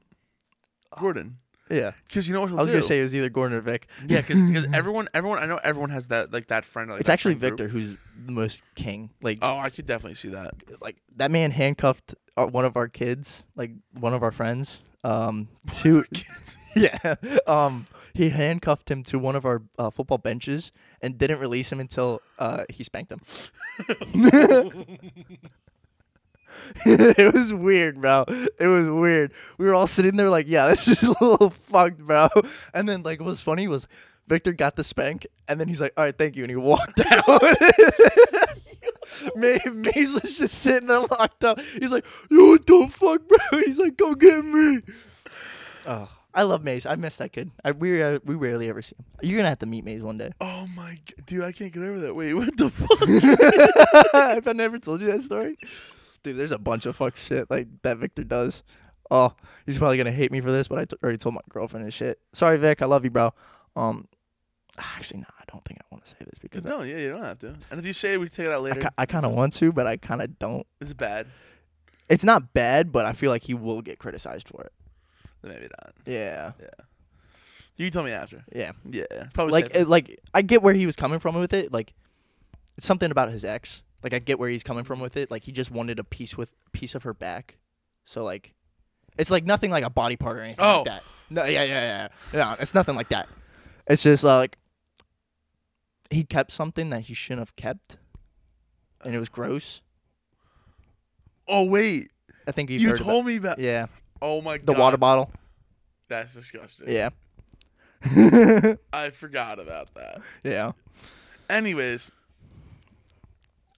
Oh. Gordon. Yeah, Because you know what he'll I was do. gonna say it was either Gordon or Vic. yeah, because <laughs> everyone, everyone, I know everyone has that like that friend. Like, it's that actually friend group. Victor who's the most king. Like, Oh, I could definitely see that. like that man handcuffed uh, one of our kids, like one of our friends, um, to <laughs> yeah, um, he handcuffed him to one of our uh, football benches and didn't release him until uh, he spanked him. <laughs> <laughs> it was weird, bro. It was weird. We were all sitting there like, yeah, <laughs> this is a little fucked, bro. And then like, what was funny was Victor got the spank, and then he's like, all right, thank you, and he walked <laughs> out. Ma- Maze was just sitting there locked up. He's like, yo, what the fuck, bro? He's like, go get me. Oh, I love Maze. I miss that kid. I we uh, we rarely ever see him. You're gonna have to meet Maze one day. Oh my, god, dude, I can't get over that. Wait, what the fuck? Have I never told you that story? Dude, there's a bunch of fuck shit like that Victor does. Oh, he's probably gonna hate me for this, but I t- already told my girlfriend and shit. Sorry, Vic. I love you, bro. Um, actually, no, I don't think I want to say this because I, No, yeah, you don't have to. And if you say it, we can take it out I, later. I kind of want to, but I kind of don't. Is bad. It's not bad, but I feel like he will get criticized for it. Then maybe not. Yeah, Yeah. You can tell me after. yeah. Yeah, probably. like it, like I get where he was coming from with it. Like it's something about his ex. Like I get where he's coming from with it. Like he just wanted a piece with piece of her back. So like it's like nothing like a body part or anything Oh. like that. No, yeah, yeah, yeah. No, it's nothing like that. It's just like he kept something that he shouldn't have kept, and it was gross. oh wait, I think you've you told me about. about. Yeah, Oh my god. the water bottle. That's disgusting. Yeah, I forgot about that. <laughs> yeah. Anyways,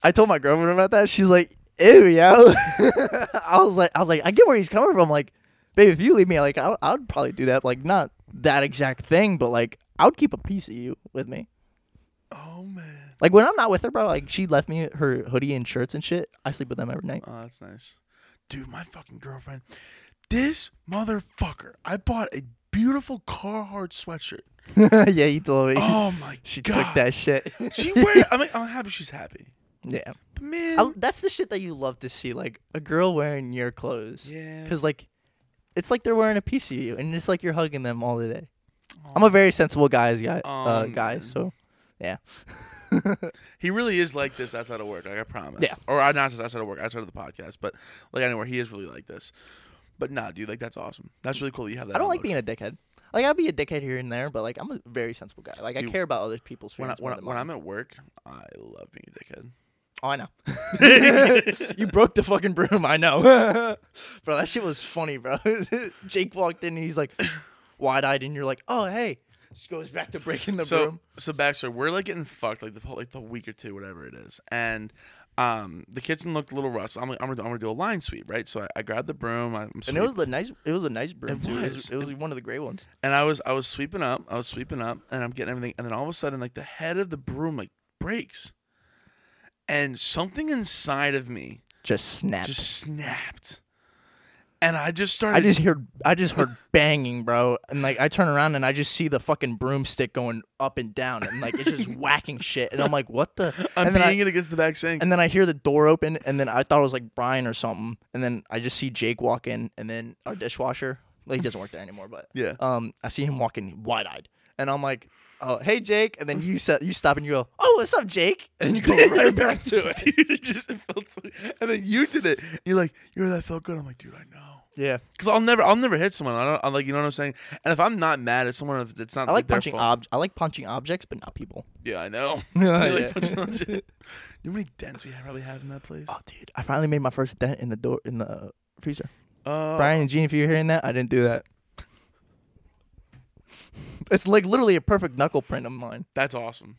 I told my girlfriend about that. She's like, "Ew, yo." <laughs> I was like, I was like, I get where he's coming from. Like, babe, if you leave me, like, I, I would probably do that. Like, not that exact thing, but like, I would keep a piece of you with me. oh man, Like when I'm not with her, bro. Like she left me her hoodie and shirts and shit. I sleep with them every night. oh that's nice, dude. My fucking girlfriend, this motherfucker. I bought a beautiful Carhartt sweatshirt. <laughs> yeah, you told me. Oh my she god, took that shit. She wear. I <laughs> mean, I'm happy she's happy. Yeah, But man, I, that's the shit that you love to see. Like a girl wearing your clothes. yeah. Because like, it's like they're wearing a piece of you, and it's like you're hugging them all the day. I'm a very sensible guys guy, uh, Um, guy. So yeah. <laughs> He really is like this outside of work. Like I promise. Yeah. Or uh, not just outside of work, outside of the podcast, but like anywhere, he is really like this. But nah, dude, like that's awesome. That's really cool. that You have that. I don't like being a dickhead. Like I'll be a dickhead here and there, but like I'm a very sensible guy. Like I care about other people's when I, feelings. when, I, when. I'm at work. I love being a dickhead. Oh, I know. <laughs> <laughs> you broke the fucking broom. I know, <laughs> bro. That shit was funny, bro. Jake walked in and he's like, wide eyed, and you're like, oh hey. Just goes back to breaking the so broom. so Baxter, we're like getting fucked like the like the week or two, whatever it is, and um the kitchen looked a little rough. So I'm like, I'm gonna I'm gonna do a line sweep, right? So I, I grabbed the broom, I'm And it was the nice. It was a nice broom It too. It was. was, it was one of the gray ones. and I was I was sweeping up, I was sweeping up, and I'm getting everything, and then all of a sudden, like the head of the broom like breaks, and something inside of me Just snapped. just snapped, and I just started. I just heard. I just heard banging, bro. And like I turn around and I just see the fucking broomstick going up and down, and like it's just <laughs> whacking shit. And I'm like, what the? I'm and then I- it against the back sink. And then I hear the door open, and then I thought it was like Brian or something. And then I just see Jake walk in, and then our dishwasher. Like he doesn't work there anymore, but yeah. um, I see him walking wide eyed, and I'm like, "Oh, hey Jake!" And then you <laughs> said you stop and you go, "Oh, what's up, Jake?" <laughs> And you go <laughs> right back to it. dude, it just it felt so. And then you did it. And you're like, you know that felt good. I'm like, dude, I know. Yeah, Because I'll never, I'll never hit someone. I don't, I'm like, you know what I'm saying. And if I'm not mad at someone, if it's not I like their punching fault- ob- I like punching objects, but not people. Yeah, I know. You like yeah. punching on shit. You know how many dents we probably have in that place? Oh, dude, I finally made my first dent in the door in the freezer. Uh, Brian and Gene, if you're hearing that, I didn't do that. It's like literally a perfect knuckle print of mine. that's awesome,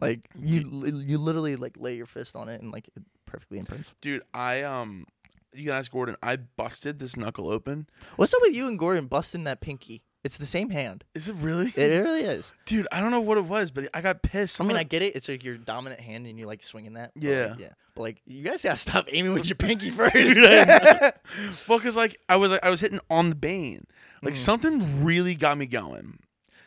Like you, you literally like lay your fist on it and like it perfectly imprints. dude. I um, you can ask Gordon. I busted this knuckle open. What's up with you and Gordon busting that pinky? It's the same hand. Is it really? It really is. dude, I don't know what it was, but I got pissed. I mean, I get it. It's like your dominant hand and you like swinging that. but, Yeah. like, yeah. But like, you guys gotta stop <laughs> aiming with your pinky first. <laughs> well, because like I was like I was hitting on the bane, like Mhm. something really got me going,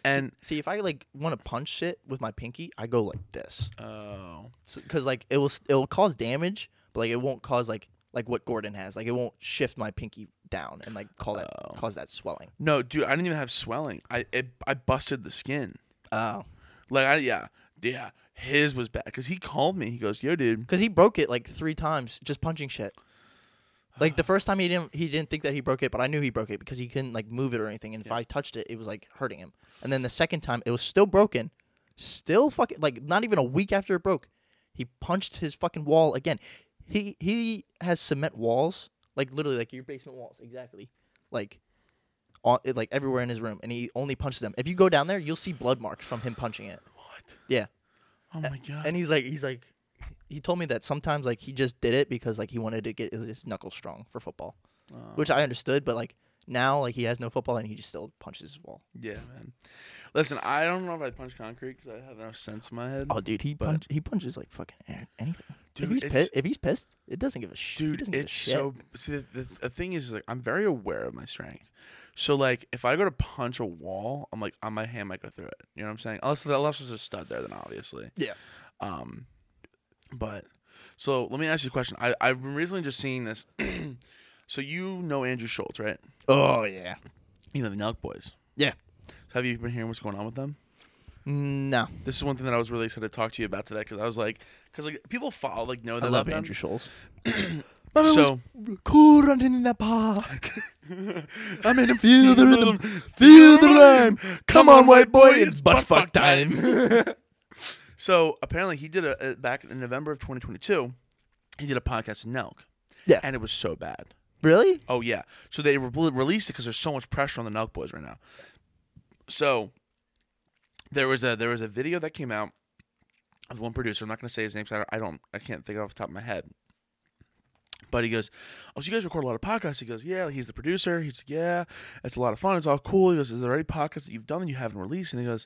and See, if I like want to punch shit with my pinky, I go like this, oh, because like it will it will cause damage, but like it won't cause like like what Gordon has. Like it won't shift my pinky down and like call that Oh. cause that swelling. no, dude, I didn't even have swelling. I it, I busted the skin. Oh, Like I yeah yeah his was bad because he called me. He goes, yo, dude. because he broke it like three times just punching shit. Like the first time he didn't he didn't think that he broke it, but I knew he broke it because he couldn't like move it or anything. And if I touched it, it was like hurting him. And then the second time, it was still broken, still fucking like not even a week after it broke, he punched his fucking wall again. He he has cement walls, like literally like your basement walls, exactly, like. On, it, like everywhere in his room, and he only punches them. If you go down there, you'll see blood marks from him punching it. What? Yeah. Oh my god. And he's like, he's like, he told me that sometimes like he just did it because like he wanted to get his knuckles strong for football, Oh, which I understood. But like now, like he has no football and he just still punches his wall. yeah, man. Listen, I don't know if I punch concrete because I have enough sense in my head. Oh, dude, he punch, he punches like fucking anything. Dude, if he's pissed, if he's pissed, it doesn't give a shit. dude it's shit. so see the, the, the thing is like i'm very aware of my strength so like if i go to punch a wall i'm like on my hand might go through it you know what i'm saying unless unless there's a stud there then obviously Yeah. um but so let me ask you a question i i've been recently just seeing this <clears throat> so you know andrew schulz right Oh yeah. you know the Nelk boys Yeah. so have you been hearing what's going on with them No, this is one thing that i was really excited to talk to you about today because i was like because like people follow like know I love Andrew Schulz. <clears throat> so cool running in the park. <laughs> I'm in the feel the <laughs> rhythm, feel the rhyme. Come on, white boy, it's butt fuck time. <laughs> So apparently he did a, a back in November of 2022. He did a podcast with Nelk. Yeah. and it was so bad. really? Oh yeah. So they re- released it because there's so much pressure on the Nelk boys right now. So there was a there was a video that came out of one producer. I'm not going to say his name because I, I don't I can't think of it off the top of my head. But he goes, "Oh, so you guys record a lot of podcasts?" He goes, "Yeah." He's the producer. He's like, "Yeah, it's a lot of fun. It's all cool." He goes, "Is there any podcasts that you've done that you haven't released?" And he goes,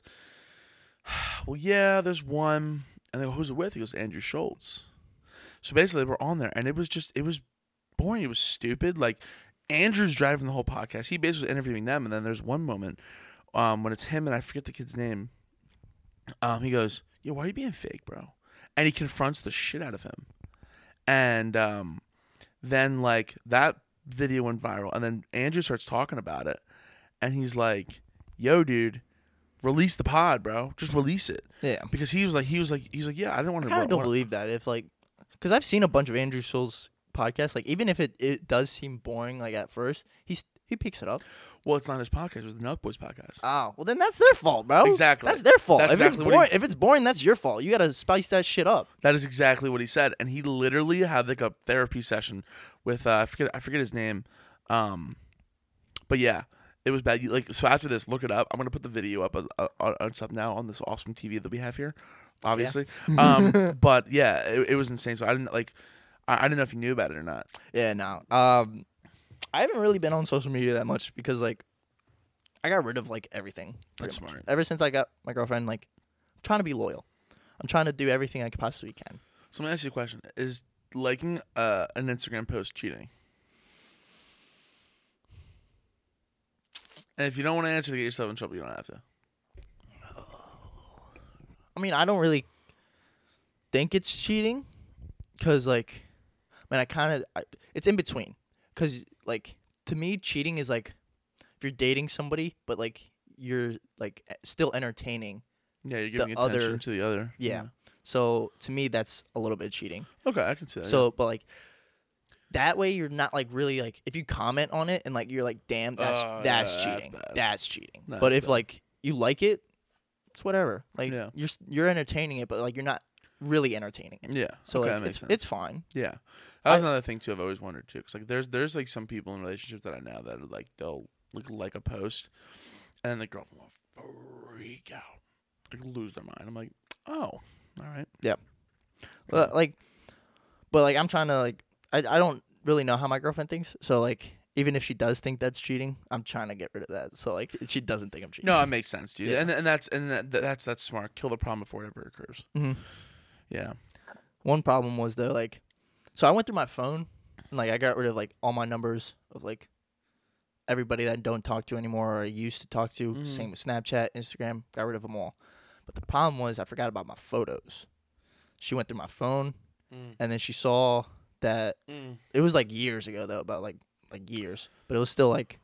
<sighs> "Well, yeah, there's one." And they go, "Who's it with?" He goes, "Andrew Schulz." So basically, we're on there, and it was just it was boring. It was stupid. Like Andrew's driving the whole podcast. He basically was interviewing them, and then there's one moment um, when it's him and I forget the kid's name. Um, he goes, "Yo, why are you being fake, bro?" And he confronts the shit out of him, and um, then like that video went viral, and then Andrew starts talking about it, and he's like, "Yo, dude." Release the pod, bro. Just release it Yeah. because he was like, he was like, he was like, yeah, I didn't want I to. kind of don't believe that. If like, because I've seen a bunch of Andrew Schulz podcasts. Like, even if it, it does seem boring, like at first, he's he picks it up. Well, it's not his podcast; it was the Nelk Boys podcast. Oh, well then that's their fault, bro. Exactly. That's their fault. That's if exactly it's what he- boring, if it's boring, that's your fault. You gotta spice that shit up. That is exactly what he said, and he literally had like a therapy session with uh, I forget I forget his name, um, but yeah, it was bad. You, like so after this, look it up. I'm gonna put the video up as, uh, on stuff now on this awesome TV that we have here, obviously. <laughs> um, but yeah, it, it was insane. So I didn't like, I, I didn't know if you knew about it or not. Yeah, no. Um, I haven't really been on social media that much because like, I got rid of like everything. That's much. smart. Ever since I got my girlfriend, like, I'm trying to be loyal. I'm trying to do everything I possibly can. So let me ask you a question: Is liking uh, an Instagram post cheating? And if you don't want to answer to get yourself in trouble, you don't have to. I mean, I don't really think it's cheating, cause like, man, I kind of it's in between, cause like to me, cheating is like if you're dating somebody, but like you're like still entertaining. Yeah, you're giving other- attention to the other. Yeah. So to me, that's a little bit cheating. Okay, I can see that. So, but like that way, you're not like really like if you comment on it and like you're like, damn, that's Oh, that's yeah, that's cheating. bad. That's cheating. That's but if bad. like you like it, it's whatever. Like Yeah. you're s- you're entertaining it, but like you're not really entertaining it. yeah. yeah. So okay, like makes it's, sense. it's fine. Yeah, that was I- another thing too. I've always wondered too, because like there's there's like some people in relationships that I know that are, like they'll like like a post, and then the girlfriend will freak out, like lose their mind. I'm like, oh, all right. But like, but like I'm trying to like I I don't really know how my girlfriend thinks. So like even if she does think that's cheating, I'm trying to get rid of that. So like she doesn't think I'm cheating. No, it makes sense, dude. Yeah. And and that's and that, that's that's smart. Kill the problem before it ever occurs. Mhm. Yeah. One problem was though like, so I went through my phone and like I got rid of like all my numbers of like everybody that I don't talk to anymore or I used to talk to. Mhm. Same with Snapchat, Instagram, got rid of them all. But the problem was I forgot about my photos. She went through my phone Mm. and then she saw that Mm. it was like years ago though, about like like years, but it was still like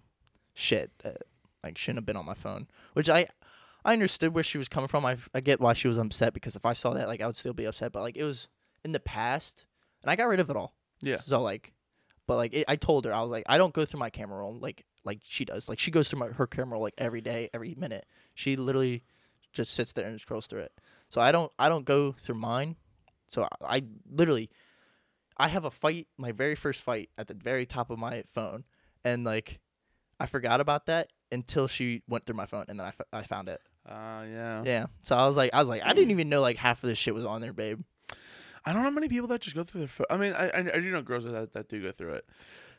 shit that like shouldn't have been on my phone. Which I I understood where she was coming from. I I get why she was upset because if I saw that, like I would still be upset. But like it was in the past, and I got rid of it all. Yeah. So like, but like it, I told her I was like I don't go through my camera roll like like she does. Like she goes through my, her camera roll like every day, every minute. She literally just sits there and scrolls through it. So I don't I don't go through mine. So I, I literally I have a fight, my very first fight at the very top of my phone, and like I forgot about that until she went through my phone, and then I, f- I found it. Uh, yeah. Yeah. So I was like, I was like, I didn't even know like half of this shit was on there, babe. I don't know many people that just go through their. Pho- I mean, I, I I do know girls that that do go through it.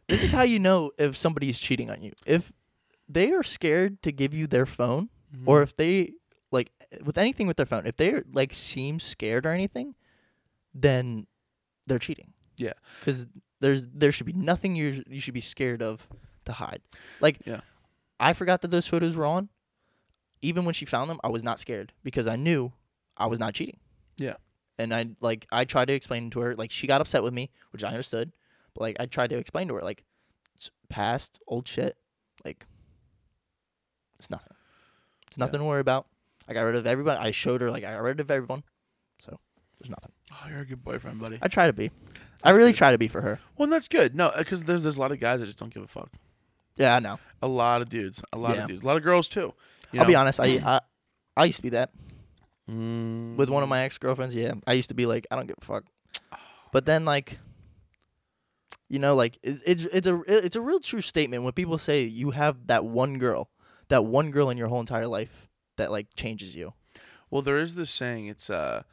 This is how you know if somebody is cheating on you. If they are scared to give you their phone, Mm-hmm. or if they like with anything with their phone, if they like seem scared or anything, then they're cheating. Yeah. Because there's there should be nothing you you should be scared of to hide. Like Yeah. I forgot that those photos were on. Even when she found them, I was not scared because I knew I was not cheating. Yeah. And I like I tried to explain to her like she got upset with me, which I understood. But like I tried to explain to her like it's past old shit. Like it's nothing. It's nothing to worry about. I got rid of everybody. I showed her like I got rid of everyone. So there's nothing. Oh, you're a good boyfriend, buddy. I try to be. I That's really good. try to be for her. Well, that's good. No, because there's there's a lot of guys that just don't give a fuck. Yeah, I know. A lot of dudes, a lot Yeah. of dudes, a lot of girls too. You I'll be know? honest. I, I I used to be that Mm. with one of my ex girlfriends. Yeah, I used to be like I don't give a fuck. But then like, you know, like it's it's it's a it's a real true statement when people say you have that one girl, that one girl in your whole entire life that like changes you. Well, there is this saying. It's uh,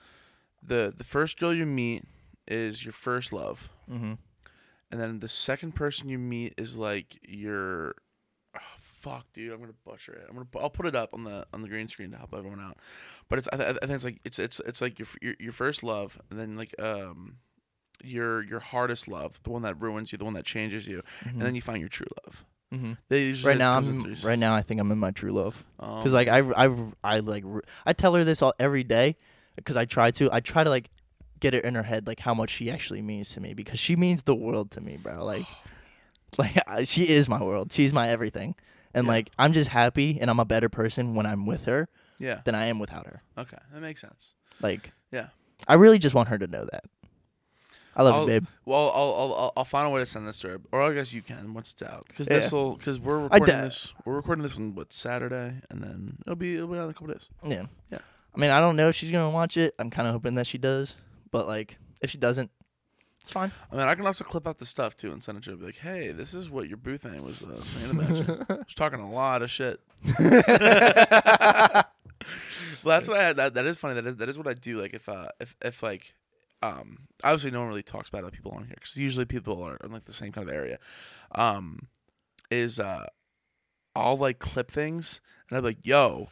the the first girl you meet is your first love, Mm-hmm. and then the second person you meet is like your. Oh, fuck, dude, I'm gonna butcher it. I'm gonna. I'll put it up on the on the green screen to help everyone out. But it's. I, th- I think it's like it's it's it's like your your your first love, and then like um, your your hardest love, the one that ruins you, the one that changes you, and then you find your true love. mm-hmm. They right now I'm right now I think I'm in my true love. Um, Because like I, I, I like I tell her this all every day because I try to I try to like get it in her head like how much she actually means to me because she means the world to me, bro. Like, <sighs> like <laughs> I- she is my world. She's my everything, and Yeah. like I'm just happy and I'm a better person when I'm with her yeah. than I am without her. Okay, that makes sense. Like, Yeah. I really just want her to know that. I love I'll- you, babe. Well, I'll, I'll I'll I'll find a way to send this to her, or I guess you can once it's out, because Yeah. this will because we're recording this we're recording this on what Saturday, and then it'll be it'll be out in a couple days. Yeah. Yeah. I mean, I don't know if she's gonna watch it. I'm kind of hoping that she does, but like, if she doesn't, it's fine. I mean, I can also clip out the stuff too and send it to her. Be like, hey, this is what your boo thing was uh, saying about you. <laughs> She's talking a lot of shit. <laughs> well, that's what I had. That, that is funny. That is that is what I do. Like if uh if if like um obviously no one really talks about other people on here because usually people are in like the same kind of area. Um, is uh I'll like clip things and I'm like, yo,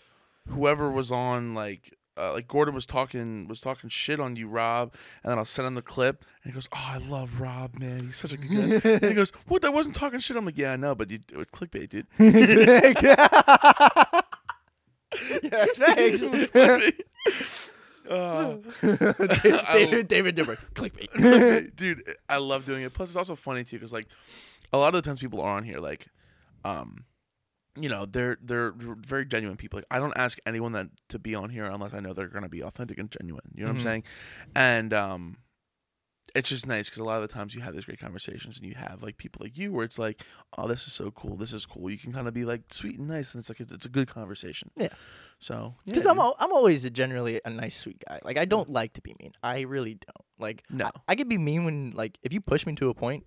whoever was on like. Uh, like Gordon was talking was talking shit on you, Rob, and then I'll send him the clip, and he goes, "Oh, I love Rob, man. He's such a good." guy." and he <laughs> goes, "What? That wasn't talking shit." I'm like, "Yeah, I know, but you, it was clickbait, dude." <laughs> yeah, that's <laughs> facts. Oh. David, David Dimmer, clickbait. dude i love doing it plus it's also funny too because like a lot of the times people are on here like um you know they're they're very genuine people like i don't ask anyone that to be on here unless i know they're going to be authentic and genuine you know Mhm. what i'm saying and um it's just nice because a lot of the times you have these great conversations and you have like people like you where it's like oh this is so cool this is cool you can kind of be like sweet and nice and it's like it's, a good conversation Yeah. so Because yeah, I'm al- I'm always a generally a nice, sweet guy. Like I don't like to be mean. I really don't. Like No. I, I can be mean when like if you push me to a point,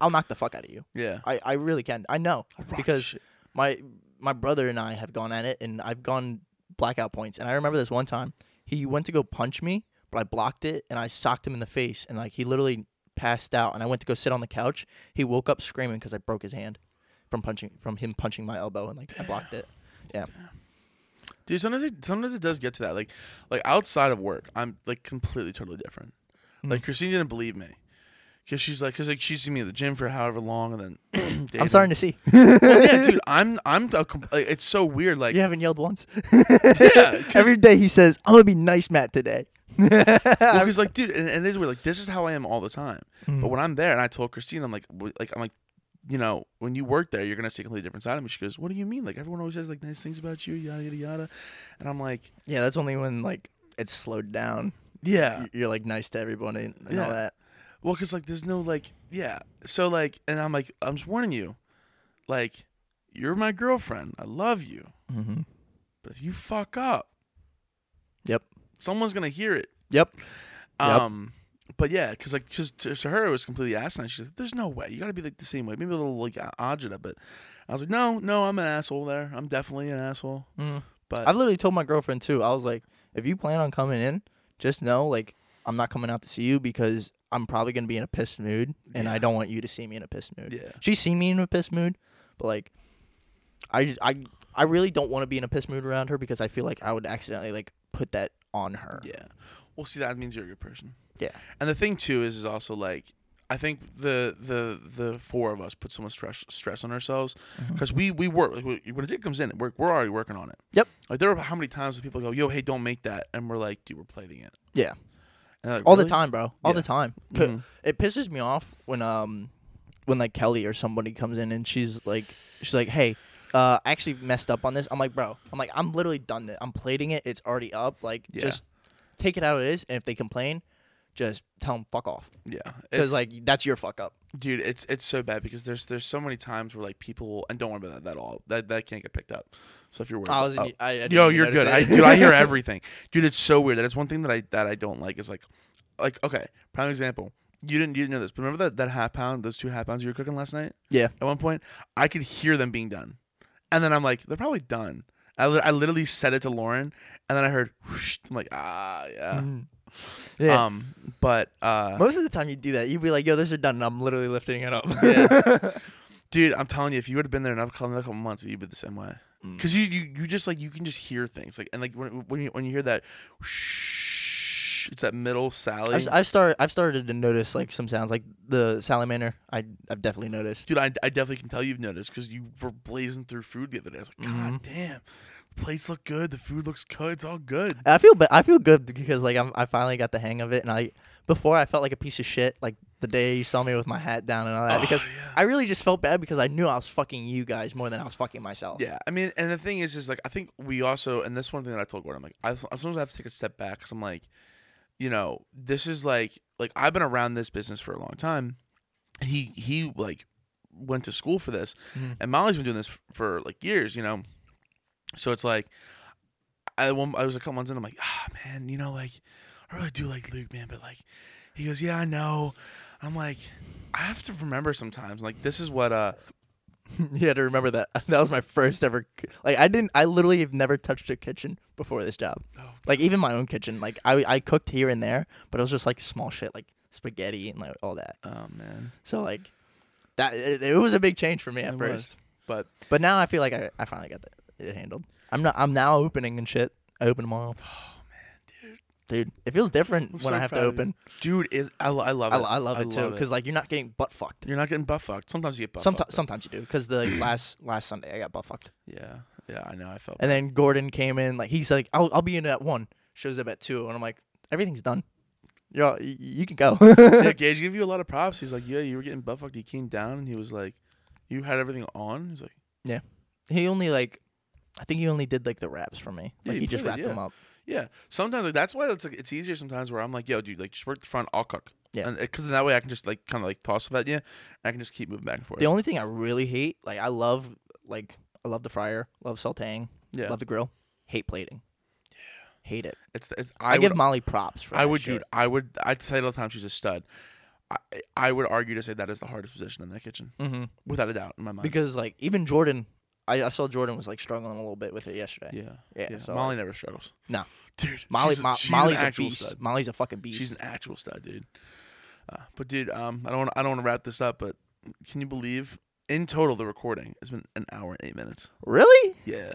I'll knock the fuck out of you. yeah I, I really can. I know Rock because. My my brother and I have gone at it, and I've gone blackout points. And I remember this one time he went to go punch me, but I blocked it, and I socked him in the face, and like he literally passed out. And I went to go sit on the couch. He woke up screaming because I broke his hand from punching from him punching my elbow, and like I blocked it. Yeah. Dude, sometimes it sometimes it does get to that. Like like outside of work, I'm like completely totally different. Mm. Like Christine didn't believe me. Cause she's like, cause like she's seen me at the gym for however long, and then <clears throat> <clears throat> I'm starting to see. <laughs> Well, yeah, dude, I'm I'm a like, it's so weird. Like, you haven't yelled once. <laughs> yeah, Every day he says, "I'm gonna be nice, Matt, today." <laughs> well, 'cause, like, dude, and, and it is weird. Like, this is how I am all the time. Mm. But when I'm there, and I told Christine, I'm like, like I'm like, you know, when you work there, you're gonna see a completely different side of me. She goes, "What do you mean? Like everyone always says like nice things about you, yada yada yada," and I'm like, yeah, that's only when like it's slowed down. yeah, You're like nice to everybody and, and Yeah. all that. Well, because like there's no like yeah. So like, and I'm like, I'm just warning you, like, you're my girlfriend. I love you, Mm-hmm. but if you fuck up, Yep. someone's gonna hear it. Yep. Yep. Um, but yeah, because like, just to, to her it was completely asinine. She's like, "There's no way. You got to be like the same way. Maybe a little like agita." But I was like, "No, no, I'm an asshole. There, I'm definitely an asshole." Mm. But I've literally told my girlfriend too. I was like, if you plan on coming in, just know like I'm not coming out to see you because I'm probably gonna be in a pissed mood, and I don't want you to see me in a pissed mood. yeah, She's seen me in a pissed mood, but like, I I I really don't want to be in a pissed mood around her because I feel like I would accidentally like put that on her. yeah. Well, see, that means you're a good person. Yeah. And the thing too is, is also like, I think the the the four of us put so much stress stress on ourselves Mm-hmm. because we we work like, we- when a dick comes in, we're we're already working on it. Yep. Like there are how many times people go, "Yo, hey, don't make that," and we're like, "Dude, we're plating it." Yeah. Like, all the time, bro. All Yeah. the time. Mhm. It pisses me off when um when like Kelly or somebody comes in and she's like she's like, "Hey, uh, I actually messed up on this." I'm like, "Bro, I'm like, I'm literally done it. I'm plating it. It's already up. Like, Yeah. just take it how it is. And if they complain, just tell them fuck off Yeah, because like that's your fuck up." dude, it's it's so bad because there's there's so many times where like people and don't worry about that at all. That that can't get picked up. So if you're worried, I wasn't. oh. I, I didn't Yo, you're good. I, dude, I hear <laughs> everything. Dude, it's so weird. That is one thing that I that I don't like is like, like okay, prime example. You didn't you didn't know this, but remember that that half pound, those two half pounds you were cooking last night? Yeah. At one point, I could hear them being done, and then I'm like, they're probably done. I, li- I literally said it to Lauren, and then I heard, whoosh, I'm like, ah, yeah. Mhm. Yeah. Um, but uh, Most of the time you do that, you'd be like, "Yo, this is done," and I'm literally lifting it up. Yeah. <laughs> dude, I'm telling you, if you would have been there and i've couple, another couple months, you'd be the same way. Mm. Because you, you you just like you can just hear things like and like when when you when you hear that, shh, it's that middle Sally. I've, I've started. I've started to notice like some sounds, like the salamander. I I've definitely noticed. Dude, I, I definitely can tell you've noticed because you were blazing through food the other day. I was like, God Mhm. damn, plates look good, the food looks good, it's all good. I feel ba- I feel good because like I'm I finally got the hang of it, and I before I felt like a piece of shit like the day you saw me with my hat down and all that Oh, because yeah. I really just felt bad because I knew I was fucking you guys more than I was fucking myself. Yeah, I mean, and the thing is, is like I think we also, and this one thing that I told Gordon, I'm like, I, I sometimes have to take a step back because I'm like, you know, this is like, like I've been around this business for a long time. He he like went to school for this, Mhm. and Molly's been doing this for like years, you know. So it's like, I one, I was a couple months in, I'm like, ah man, you know, like I really do like Luke, man, but like, he goes, yeah, I know. I'm like, I have to remember sometimes, like this is what uh <laughs> you had to remember that <laughs> that was my first ever like I didn't I literally have never touched a kitchen before this job. oh, Like even my own kitchen, like I I cooked here and there, but it was just like small shit like spaghetti and like all that. oh man, So like that it, it was a big change for me at It was. first. but But now I feel like I, I finally got the, it handled. I'm not. I'm now opening and shit. I open tomorrow. Oh man, dude. Dude, it feels different I'm when so I have to proud of you. open. Dude, is I, I love I, it. lo- I love it too because like you're not getting butt fucked. you're not getting butt fucked. Sometimes you get butt Sometimes, fucked. sometimes you do because the <clears throat> last last Sunday I got butt fucked, Yeah, yeah, I know. I felt. and then Gordon came in like he's like I'll I'll be in at one. Shows up at two, and I'm like everything's done. You're all, you, you can go. yeah, <laughs> Gage gave you a lot of props. He's like, yeah, you were getting butt fucked. He came down and he was like, you had everything on. He's like, yeah. he only like, I think he only did like the wraps for me. Yeah, Like he he just wrapped yeah. them up. yeah. Sometimes like that's why it's like it's easier sometimes where I'm like, yo, dude, like just work the front. I'll cook. Yeah. Because in that way I can just like kind of like toss it at you. And I can just keep moving back and forth. The only thing I really hate, like I love like I love the fryer, love sautéing, yeah. love the grill, hate plating. Yeah. Hate it. It's, it's I, I, give Molly props for I would, shit. dude. I would. I'd say all the time she's a stud. I, I would argue to say that is the hardest position in that kitchen, mm-hmm. without a doubt, in my mind. Because like even Jordan, I, I saw Jordan was like struggling a little bit with it yesterday. yeah, Yeah, yeah. so, Molly never struggles. No. dude. Molly, a, Mo- Molly's a beast. stud. Molly's a fucking beast. She's an actual stud, dude. Uh, but dude, um, I don't, wanna, I don't want to wrap this up, but can you believe in total the recording has been an hour and eight minutes? really? Yeah,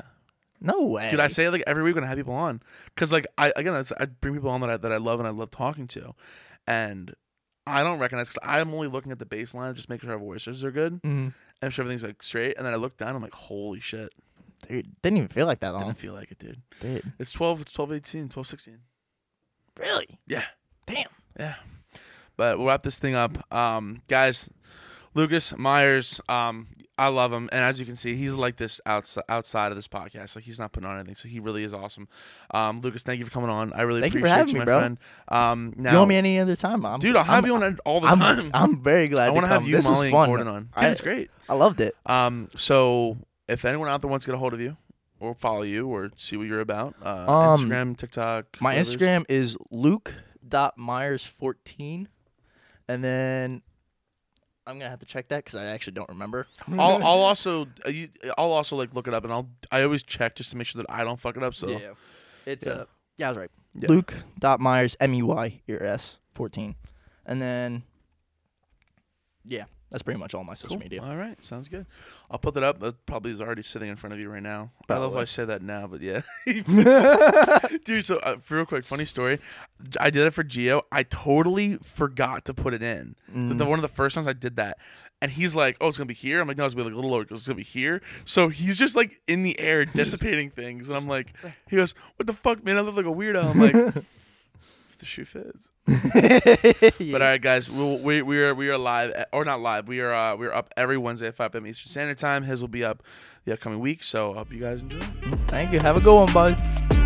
No way. dude. I say like every week when I have people on, because like I again, I, bring people on that I, that I love and I love talking to, and I don't recognize because I'm only looking at the baseline, just making sure our voices are good Mhm. And sure everything's like straight, and then I look down, I'm like, holy shit, Dude, didn't even feel like that long. didn't feel like it, dude. Dude, It's 12, it's 12, 18, 12, 16. really? Yeah. Damn. Yeah. But we'll wrap this thing up. Um, guys, Lucas Meyers, um, I love him. And as you can see, he's like this outside outside of this podcast. Like he's not putting on anything. So he really is awesome. Um, Lucas, thank you for coming on. I really Thank you appreciate having me, my bro. friend. Um now, you want me any other time? I'm, dude, I'll have I'm, you on all the I'm, time. <laughs> I'm very glad. I want to have you, this Molly, fun. and Gordon on. Dude, I- it's great. I loved it. Um, so if anyone out there wants to get a hold of you or follow you or see what you're about, uh, Um, Instagram, TikTok. My whatever's- Instagram is luke.meyers14. And then I'm going to have to check that because I actually don't remember. <laughs> I'll, I'll also uh, you, I'll also like look it up and I'll I always check just to make sure that I don't fuck it up. So yeah. It's Yeah. uh yeah, I was right. Yeah. Luke.meyers M E Y E R S 14. And then yeah, That's pretty much all my social Cool. media. All right, sounds good. I'll put that up. That probably is already sitting in front of you right now. I love how Probably. I say that now, but yeah, <laughs> <laughs> dude. So uh, real quick, funny story. I did it for Geo. I totally forgot to put it in. The- The, one of the first times I did that. And he's like, "Oh, it's gonna be here." I'm like, "No, it's gonna be like a little lower. It's gonna be here." So he's just like in the air, <laughs> dissipating things, and I'm like, "He goes, what the fuck, man? I look like a weirdo." I'm like, "The shoe fits." <laughs> But all right, guys, we'll, we we are we are live at- or not live. We are uh, we're up every Wednesday at 5 p.m. Eastern Standard Time. His will be up the upcoming week, so I hope you guys enjoy. Thank you. Have a good one, boys.